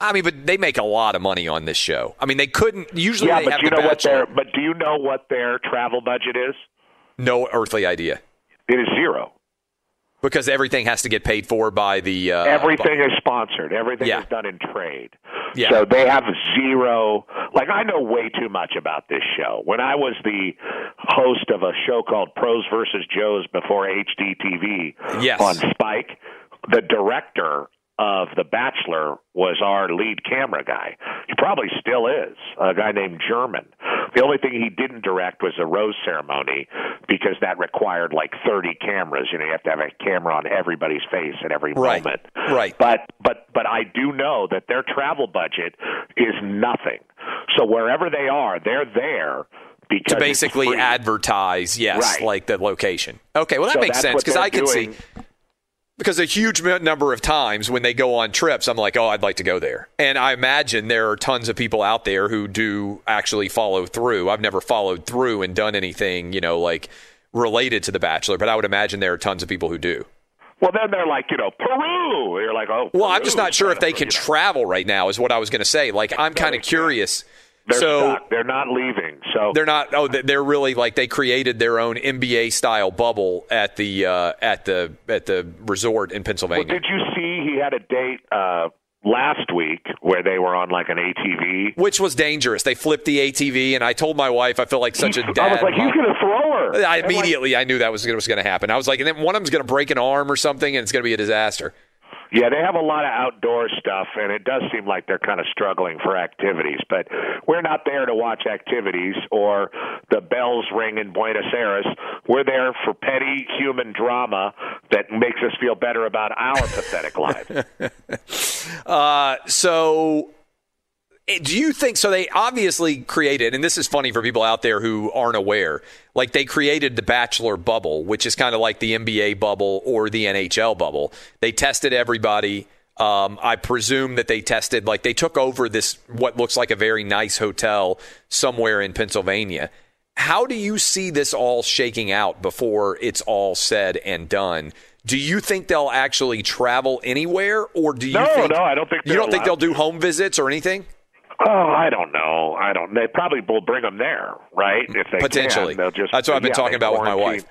A: I mean, but they make a lot of money on this show. I mean, they couldn't usually.
D: Yeah,
A: they
D: but
A: have
D: you know what their but do you know what their travel budget is?
A: No earthly idea.
D: It is zero.
A: Because everything has to get paid for by the uh,
D: Everything is sponsored. Everything
A: Yeah.
D: is done in trade.
A: Yeah.
D: So they have zero. Like I know way too much about this show. When I was the host of a show called Pros versus Joes before HDTV
A: Yes.
D: on Spike, the director of The Bachelor was our lead camera guy. He probably still is, a guy named German. The only thing he didn't direct was a rose ceremony because that required like 30 cameras. You know, you have to have a camera on everybody's face at every
A: Right.
D: moment.
A: Right.
D: But but but I do know that their travel budget is nothing. So wherever they are, they're there because
A: to basically advertise, yes,
D: Right.
A: like the location. Okay, well that
D: So
A: makes sense because I can
D: doing.
A: see because a huge number of times when they go on trips, I'm like, oh, I'd like to go there, and I imagine there are tons of people out there who do actually follow through. I've never followed through and done anything, you know, like related to The Bachelor, but I would imagine there are tons of people who do.
D: Well, then they're like, you know, Peru. You're like, oh.
A: Well, I'm just not sure if they can travel right now. Is what I was going to say. Like, I'm kind of curious.
D: They're
A: so
D: stuck. They're not leaving. So
A: they're not. Oh, they- they're really like they created their own NBA style bubble at the uh, at the at the resort in
D: Well,
A: Pennsylvania.
D: did you see he had a date uh, last week where they were on like an ATV?
A: which was dangerous. They flipped the ATV, and I told my wife I felt like such a dad.
D: I was like, he's going to throw her.
A: I
D: And, like,
A: immediately I knew that was, was going to happen. I was like, and then one of them's going to break an arm or something, and it's going to be a disaster.
D: Yeah, they have a lot of outdoor stuff, and it does seem like they're kind of struggling for activities. But we're not there to watch activities or the bells ring in Buenos Aires. We're there for petty human drama that makes us feel better about our pathetic lives.
A: Uh, so, do you think so? They obviously created, and this is funny for people out there who aren't aware. Like they created the Bachelor bubble, which is kind of like the NBA bubble or the NHL bubble. They tested everybody. Um, I presume that they tested, like they took over this what looks like a very nice hotel somewhere in Pennsylvania. How do you see this all shaking out before it's all said and done? Do you think they'll actually travel anywhere, or do you
D: No,
A: think
D: no, I don't think
A: you don't think they'll do home visits or anything?
D: Oh, I don't know. I don't. They probably will bring them there, right? If they
A: Potentially.
D: can, they'll just.
A: That's what I've been
D: yeah,
A: talking about with my
D: quarantine-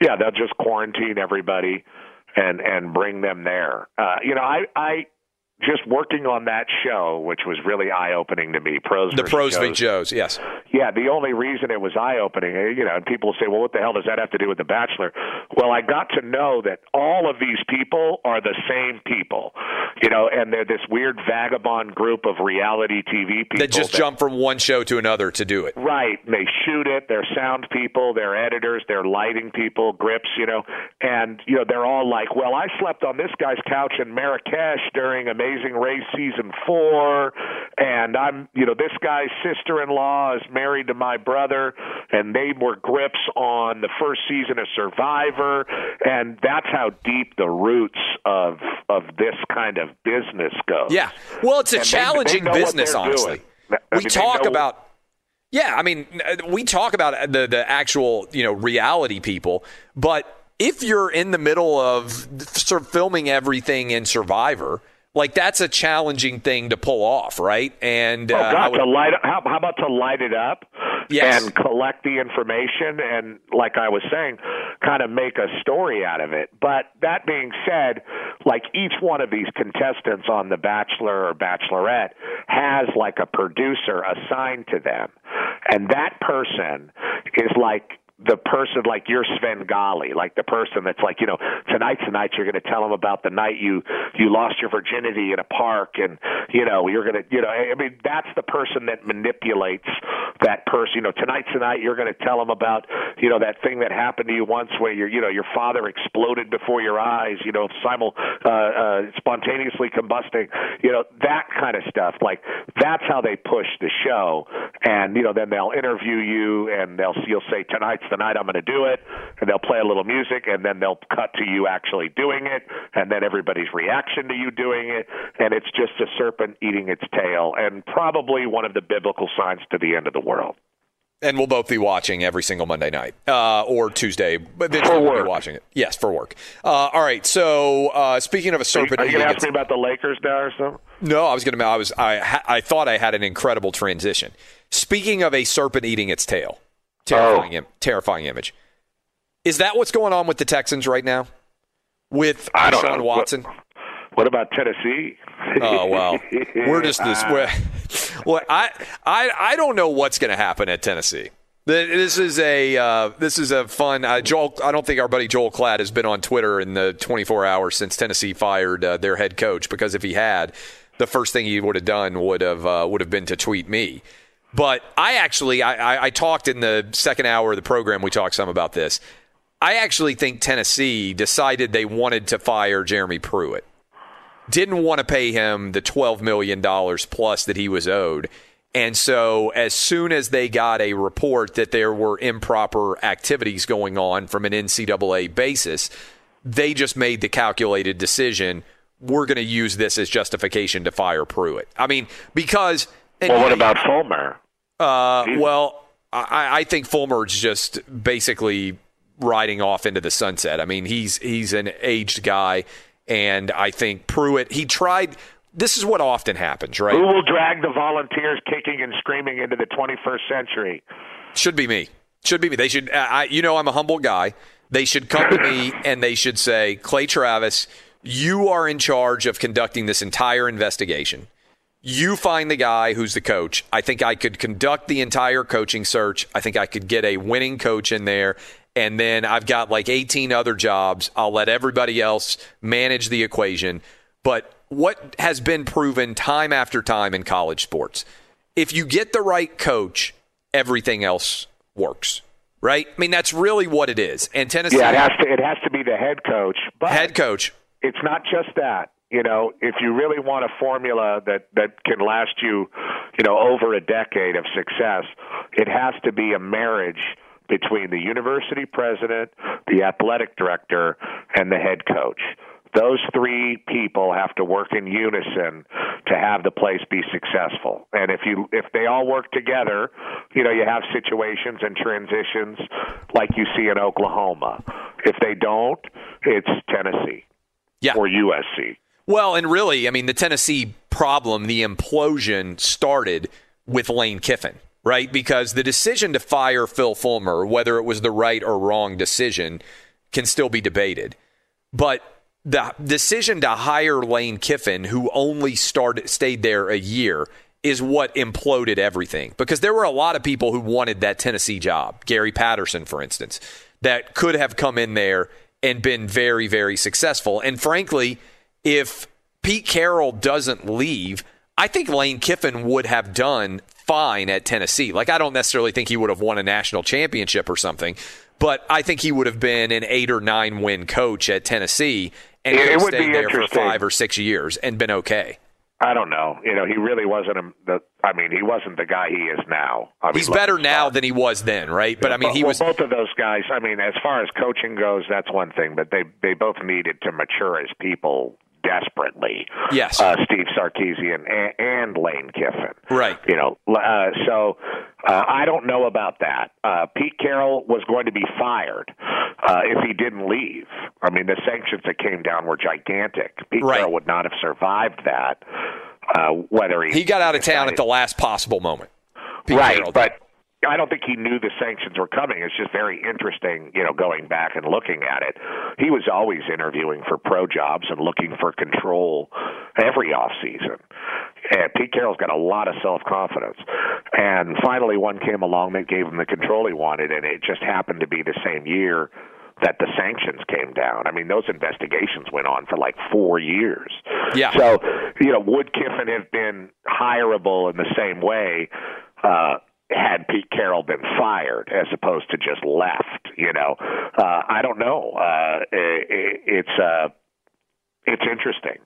D: Yeah, they'll just quarantine everybody and and bring them there. Uh, you know, I I just working on that show, which was really eye opening to me. Pros
A: The pros
D: Joes.
A: Big Joes, yes.
D: Yeah, the only reason it was eye opening, eh, you know, and people say, well, what the hell does that have to do with The Bachelor? Well, I got to know that all of these people are the same people, you know, and they're this weird vagabond group of reality TV people
A: That just jump from one show to another to do it.
D: Right. They shoot it. They're sound people. They're editors. They're lighting people, grips, you know. And, you know, they're all like, well, I slept on this guy's couch in Marrakesh during Amazing Race season four. And I'm, you know, this guy's sister in law is married to my brother. And they were grips on the first season of Survivor. And that's how deep the roots of, of this kind of business goes.
A: Yeah. Well, it's a
D: And
A: challenging
D: they what
A: business, honestly.
D: I
A: We
D: mean, they
A: talk
D: know-
A: about. Yeah, I mean, we talk about the the actual you know reality people, but if you're in the middle of sort of filming everything in Survivor, like that's a challenging thing to pull off, right? And
D: Oh
A: uh, I
D: God,
A: would-
D: to light how, how about to light it up
A: Yes.
D: and collect the information and, like I was saying, kind of make a story out of it. But that being said, like each one of these contestants on The Bachelor or Bachelorette has like a producer assigned to them, and that person is like the person like you're Svengali, like the person that's like, you know, tonight's the night you're going to tell them about the night you you lost your virginity in a park, and you know you're going to, you know, I mean that's the person that manipulates that person. You know, tonight's the night you're going to tell them about, you know, that thing that happened to you once where your, you know, your father exploded before your eyes, you know, simul uh, uh, spontaneously combusting, you know, that kind of stuff. Like that's how they push the show, and you know, then they'll interview you, and they'll you'll say tonight's the night I'm going to do it, and they'll play a little music, and then they'll cut to you actually doing it, and then everybody's reaction to you doing it, and it's just a serpent eating its tail, and probably one of the biblical signs to the end of the world.
A: and we'll both be watching every single Monday night uh, or Tuesday. But eventually we'll be watching it. Yes, for work. Uh, all right. So uh, speaking of a serpent,
D: are you going to ask me about the Lakers now or something?
A: no, I was going to. I was. I. I thought I had an incredible transition. Speaking of a serpent eating its tail, terrifying, im- terrifying image. Is that what's going on with the Texans right now? With
D: I don't
A: Deshaun
D: know.
A: Watson?
D: What about Tennessee?
A: Oh well, we're just this. We're, well, I, I, I don't know what's going to happen at Tennessee. This is a uh, this is a fun. Uh, Joel, I don't think our buddy Joel Klatt has been on Twitter in the 24 hours since Tennessee fired uh, their head coach. Because if he had, the first thing he would have done would have uh, would have been to tweet me. But I actually, I, I, I talked in the second hour of the program. We talked some about this. I actually think Tennessee decided they wanted to fire Jeremy Pruitt didn't want to pay him the $12 million plus that he was owed. And so, as soon as they got a report that there were improper activities going on from an NCAA basis, they just made the calculated decision we're going to use this as justification to fire Pruitt. I mean, because.
D: well, what about Fulmer?
A: Uh, well, I, I think Fulmer's just basically riding off into the sunset. I mean, he's he's an aged guy, and I think Pruitt. He tried. This is what often happens, right?
D: Who will drag the volunteers kicking and screaming into the 21st century?
A: Should be me. Should be me. They should. I, you know, I'm a humble guy. They should come to me and they should say, Clay Travis, you are in charge of conducting this entire investigation. You find the guy who's the coach. I think I could conduct the entire coaching search. I think I could get a winning coach in there. And then I've got like 18 other jobs. I'll let everybody else manage the equation. But what has been proven time after time in college sports, if you get the right coach, everything else works. Right? I mean, that's really what it is. And Tennessee,
D: Yeah, it has to. It has to be the head coach. But
A: head coach,
D: it's not just that. You know, if you really want a formula that that can last you, you know, over a decade of success, it has to be a marriage between the university president, the athletic director, and the head coach. Those three people have to work in unison to have the place be successful. And if you if they all work together, you know, you have situations and transitions like you see in Oklahoma. If they don't, it's Tennessee
A: yeah.
D: or USC.
A: Well, and really, I mean, the Tennessee problem, the implosion started with Lane Kiffin, right? Because the decision to fire Phil Fulmer, whether it was the right or wrong decision, can still be debated. But the decision to hire Lane Kiffin, who only started stayed there a year, is what imploded everything. Because there were a lot of people who wanted that Tennessee job. Gary Patterson, for instance, that could have come in there and been very, very successful. And frankly, if Pete Carroll doesn't leave, I think Lane Kiffin would have done fine at Tennessee. Like, I don't necessarily think he would have won a national championship or something, but I think he would have been an eight or nine win coach at Tennessee and
D: It- it would be
A: stayed there for five or six years and been okay.
D: I don't know. You know, he really wasn't a, the. I mean, he wasn't the guy he is now. I mean,
A: He's better now than he was then, right? But I mean, he
D: well,
A: was.
D: both of those guys. I mean, as far as coaching goes, that's one thing. But they they both needed to mature as people desperately.
A: Yes.
D: uh, Steve Sarkisian and, and Lane Kiffin.
A: Right.
D: You know, uh, so uh, I don't know about that. Uh, Pete Carroll was going to be fired uh, if he didn't leave. I mean, the sanctions that came down were gigantic. Pete
A: Right.
D: Carroll would not have survived that. Uh, whether he
A: He got out of town at the last possible moment. Pete
D: right,
A: Carroll did.
D: I don't think he knew the sanctions were coming. It's just very interesting, you know, going back and looking at it. He was always interviewing for pro jobs and looking for control every off season. And Pete Carroll's got a lot of self confidence. And finally, one came along that gave him the control he wanted, and it just happened to be the same year that the sanctions came down. I mean, those investigations went on for like four years.
A: Yeah.
D: So, you know, would Kiffin have been hireable in the same way? Uh, had Pete Carroll been fired as opposed to just left, you know, uh, I don't know. Uh, it, it's uh, it's interesting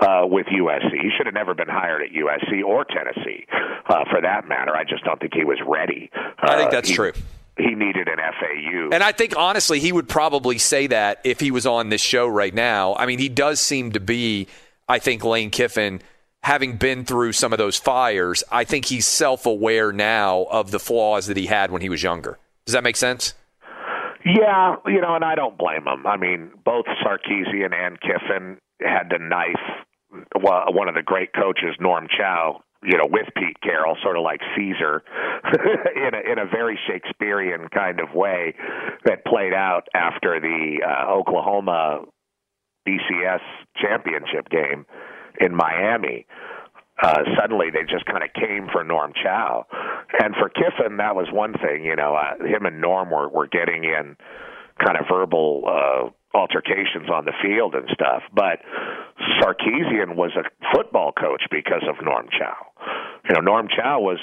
D: uh, with USC. He should have never been hired at USC or Tennessee, uh, for that matter. I just don't think he was ready.
A: I think
D: Uh,
A: that's
D: he-
A: true.
D: He needed an FAU.
A: And I think honestly, he would probably say that if he was on this show right now. I mean, he does seem to be, I think, Lane Kiffin, having been through some of those fires, I think he's self aware now of the flaws that he had when he was younger. Does that make sense?
D: Yeah, you know, and I don't blame him. I mean, both Sarkisian and Kiffin had to knife one of the great coaches, Norm Chow, you know, with Pete Carroll, sort of like Caesar, in a in a very Shakespearean kind of way that played out after the uh, Oklahoma BCS championship game in Miami. Uh, suddenly, they just kind of came for Norm Chow, and for Kiffin, that was one thing. You know, uh, him and Norm were were getting in kind of verbal uh, altercations on the field and stuff. But Sarkisian was a football coach because of Norm Chow. You know, Norm Chow was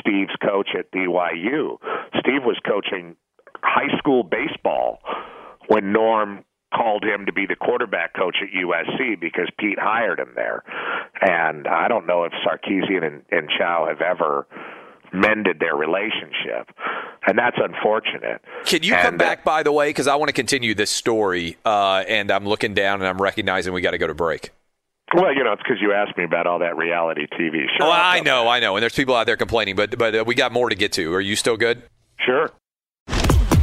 D: Steve's coach at BYU. Steve was coaching high school baseball when Norm called him to be the quarterback coach at USC because Pete hired him there. And I don't know if Sarkisian and, and Chow have ever mended their relationship, and that's unfortunate.
A: Can you
D: and,
A: come back, by the way, because I want to continue this story, uh, and I'm looking down and I'm recognizing we got to go to break.
D: Well, you know, it's because you asked me about all that reality TV.
A: Sure, oh, I know, I know, and there's people out there complaining, but but uh, we got more to get to. Are you still good?
D: Sure.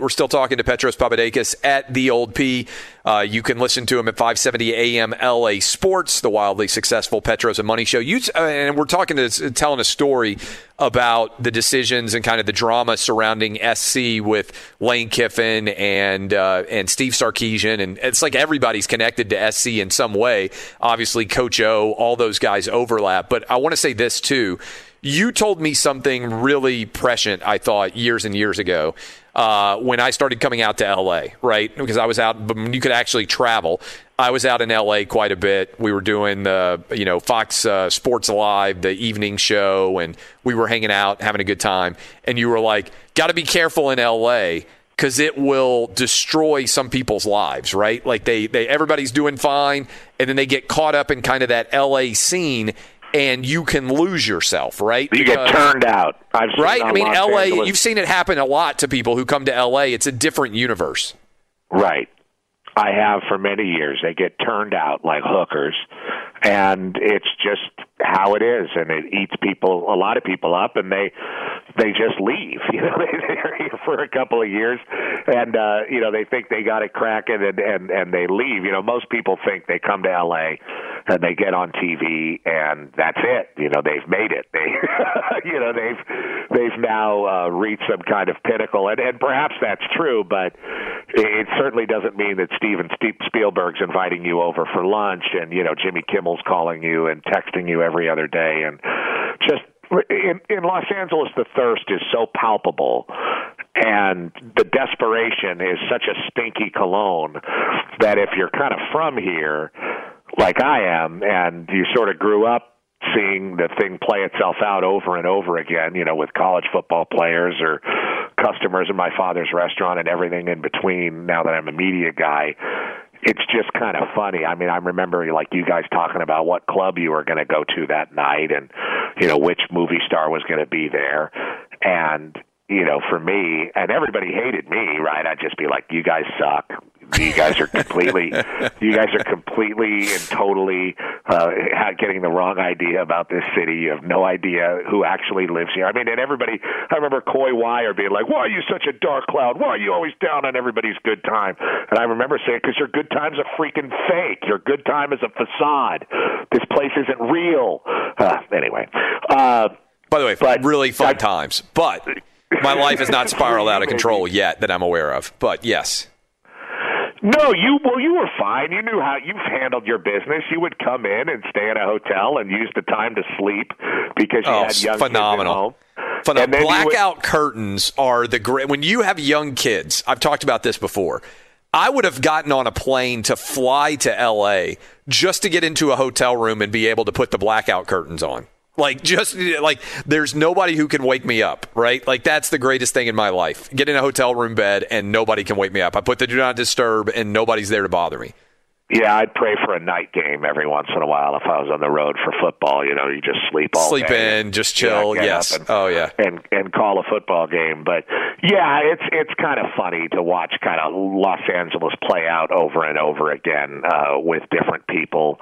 A: We're still talking to Petros Papadakis at the Old P. Uh, you can listen to him at 570 AM LA Sports, the wildly successful Petros and Money Show. You, uh, and we're talking to telling a story about the decisions and kind of the drama surrounding SC with Lane Kiffin and uh, and Steve Sarkisian, and it's like everybody's connected to SC in some way. Obviously, Coach O, all those guys overlap. But I want to say this too. You told me something really prescient, I thought, years and years ago uh, when I started coming out to LA, right? Because I was out, but you could actually travel. I was out in LA quite a bit. We were doing the, you know, Fox uh, Sports Live, the evening show, and we were hanging out, having a good time. And you were like, got to be careful in LA because it will destroy some people's lives, right? Like they, they, everybody's doing fine, and then they get caught up in kind of that LA scene, and you can lose yourself, right?
D: You get turned out. I've seen
A: right. I mean,
D: Los
A: LA.
D: Angeles-
A: You've seen it happen a lot to people who come to LA. It's a different universe.
D: Right. I have for many years. They get turned out like hookers, and it's just how it is, and it eats people, a lot of people up, and they they just leave. You know, they're here for a couple of years, and uh, you know they think they got it cracking, and and and they leave. You know, most people think they come to L.A. and they get on TV, and that's it. You know, they've made it. They, you know, they've they've now uh, reached some kind of pinnacle, and and perhaps that's true, but it certainly doesn't mean that Steven Ste- Spielberg's inviting you over for lunch, and you know Jimmy Kimmel's calling you and texting you every other day, and just in in Los Angeles, the thirst is so palpable, and the desperation is such a stinky cologne that if you're kind of from here, like I am, and you sort of grew up seeing the thing play itself out over and over again, you know, with college football players or customers in my father's restaurant and everything in between. Now that I'm a media guy, it's just kind of funny. I mean, I remember like you guys talking about what club you were going to go to that night and you know which movie star was going to be there and you know, for me, and everybody hated me, right? I'd just be like, "You guys suck. You guys are completely, you guys are completely and totally uh, getting the wrong idea about this city. You have no idea who actually lives here. I mean, and everybody. I remember Coy Wire being like, "Why are you such a dark cloud? Why are you always down on everybody's good time?" And I remember saying, "Because your good time's a freaking fake. Your good time is a facade. This place isn't real." Uh, anyway. Uh,
A: By the way, but, really fun times. But my life has not spiraled out of control yet that I'm aware of. But yes.
D: No, you well, you were fine. You knew how you've handled your business. You would come in and stay at a hotel and use the time to sleep because you
A: Oh,
D: had young
A: phenomenal.
D: kids at home.
A: Phenomenal.
D: Then would-
A: Blackout curtains are the great. When you have young kids, I've talked about this before. I would have gotten on a plane to fly to LA just to get into a hotel room and be able to put the blackout curtains on. Like just like there's nobody who can wake me up, right? Like that's the greatest thing in my life. Get in a hotel room bed and nobody can wake me up. I put the do not disturb and nobody's there to bother me.
D: Yeah, I'd pray for a night game every once in a while if I was on the road for football. You know, you just sleep all
A: Sleep
D: day.
A: in, just chill.
D: get
A: yes.
D: and-
A: oh yeah.
D: and and call a football game. But yeah, it's it's kind of funny to watch kind of Los Angeles play out over and over again uh, with different people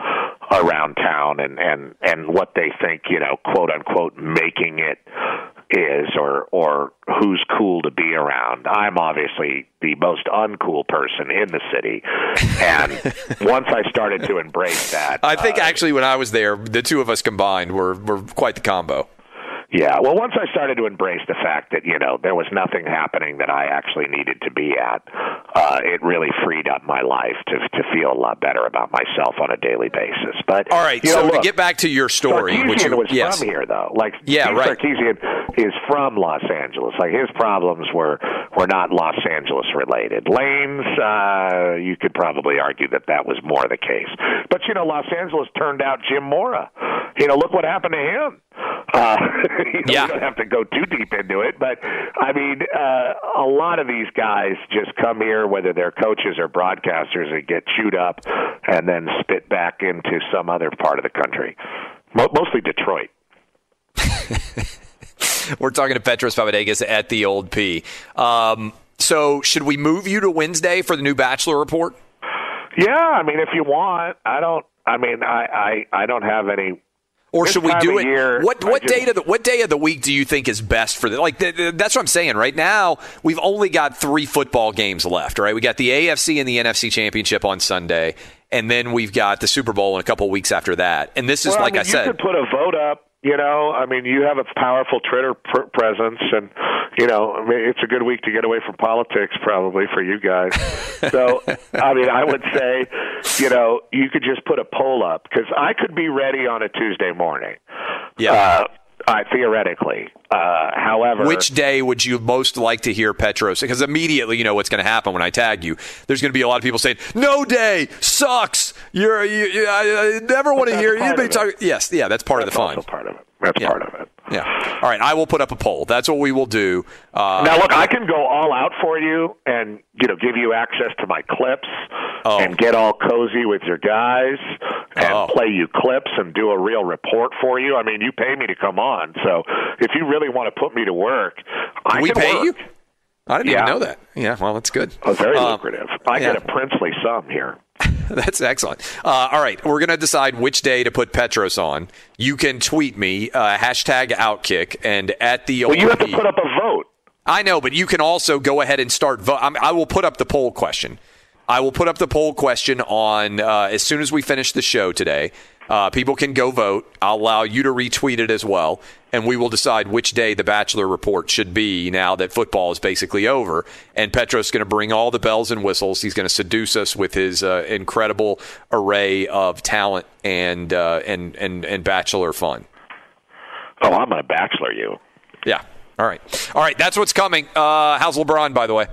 D: around town and and and what they think you know quote unquote making it is or or who's cool to be around. I'm obviously the most uncool person in the city, and once I started to embrace that,
A: I think
D: uh,
A: actually when I was there, the two of us combined were were quite the combo.
D: Yeah, well, once I started to embrace the fact that you know there was nothing happening that I actually needed to be at, uh, it really freed up my life to to feel a lot better about myself on a daily basis. But
A: All right,
D: you
A: so
D: know,
A: to
D: look,
A: get back to your story,
D: Sarkisian
A: which you
D: was
A: yes.
D: from here though. Like
A: Yeah,
D: Steve
A: right.
D: Sarkisian is from Los Angeles. Like his problems were were not Los Angeles related. Lane's, uh, you could probably argue that that was more the case. But you know, Los Angeles turned out Jim Mora. You know, look what happened to him. Uh, you know,
A: Yeah.
D: We don't have to go too deep into it, but I mean, uh, a lot of these guys just come here, whether they're coaches or broadcasters, and get chewed up and then spit back into some other part of the country, Mo- mostly Detroit.
A: We're talking to Petros Papadakis at the Old P. Um, so, should we move you to Wednesday for the new Bachelor report?
D: Yeah, I mean, if you want, I don't. I mean, I I, I don't have any.
A: Or
D: This
A: should we do it?
D: year,
A: what what
D: just-
A: day of the what day of the week do you think is best for the like? That's what I'm saying. Right now, we've only got three football games left. Right, we got the AFC and the NFC Championship on Sunday, and then we've got the Super Bowl in a couple weeks after that. And this is
D: well,
A: like
D: I,
A: I, said.
D: you could put a vote up. You know, I mean, you have a powerful Twitter pr- presence, and you know, I mean, it's a good week to get away from politics, probably for you guys. so, I mean, I would say, you know, you could just put a poll up because I could be ready on a Tuesday morning.
A: Yeah.
D: Uh, uh, theoretically. Uh, however,
A: Which day would you most like to hear Petros? Because immediately you know what's going to happen when I tag you. There's going to be a lot of people saying, "No day sucks." You're, you, you, I, I never want to hear you.
D: part
A: be
D: of it.
A: talking- Yes, yeah, that's part
D: that's
A: of the fun.
D: part of it. That's
A: Yeah.
D: part of it.
A: Yeah. All right, I will put up a poll. That's what we will do. Uh,
D: Now, look, I can go all out for you and you know give you access to my clips
A: Oh.
D: and get all cozy with your guys and
A: Oh.
D: play you clips and do a real report for you. I mean, you pay me to come on, so if you really want to put me to work, I
A: we
D: can
A: pay
D: work.
A: you? I didn't
D: Yeah.
A: even know that. Yeah, well, that's good.
D: Oh, very
A: Um,
D: lucrative. I
A: yeah.
D: get a princely sum here.
A: That's excellent. Uh, all right, we're going to decide which day to put Petros on. You can tweet me uh, hashtag Outkick and at the
D: Well, you have to put up a vote.
A: I know, but you can also go ahead and start vote. I'm, I will put up the poll question. I will put up the poll question on uh, as soon as we finish the show today. Uh, people can go vote. I'll allow you to retweet it as well, and we will decide which day the Bachelor report should be. Now that football is basically over, and Petros is going to bring all the bells and whistles. He's going to seduce us with his uh, incredible array of talent and uh, and and and Bachelor fun.
D: Oh, I'm going to bachelor you.
A: Yeah. All right. All right. That's what's coming. Uh, how's LeBron, by the way?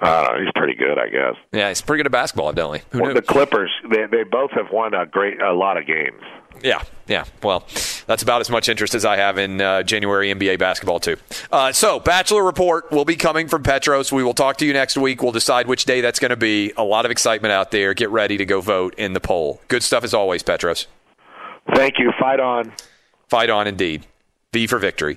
D: Uh, he's pretty good, I guess.
A: Yeah, he's pretty good at basketball, evidently. Who
D: Well,
A: knew?
D: the Clippers, they they both have won a great a lot of games.
A: Yeah, yeah. Well, that's about as much interest as I have in uh, January NBA basketball, too. Uh, so, Bachelor Report will be coming from Petros. We will talk to you next week. We'll decide which day that's going to be. A lot of excitement out there. Get ready to go vote in the poll. Good stuff as always, Petros.
D: Thank you. Fight on.
A: Fight on, indeed. V for victory.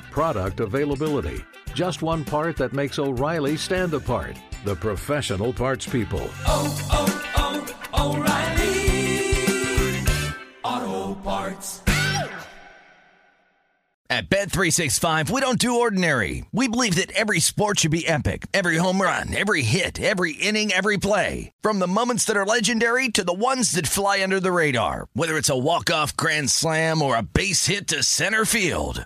E: Product availability. Just one part that makes O'Reilly stand apart. The professional parts people.
F: Oh, oh, oh, Auto Parts.
G: At Bet365, we don't do ordinary. We believe that every sport should be epic. Every home run, every hit, every inning, every play. From the moments that are legendary to the ones that fly under the radar. Whether it's a walk-off grand slam or a base hit to center field.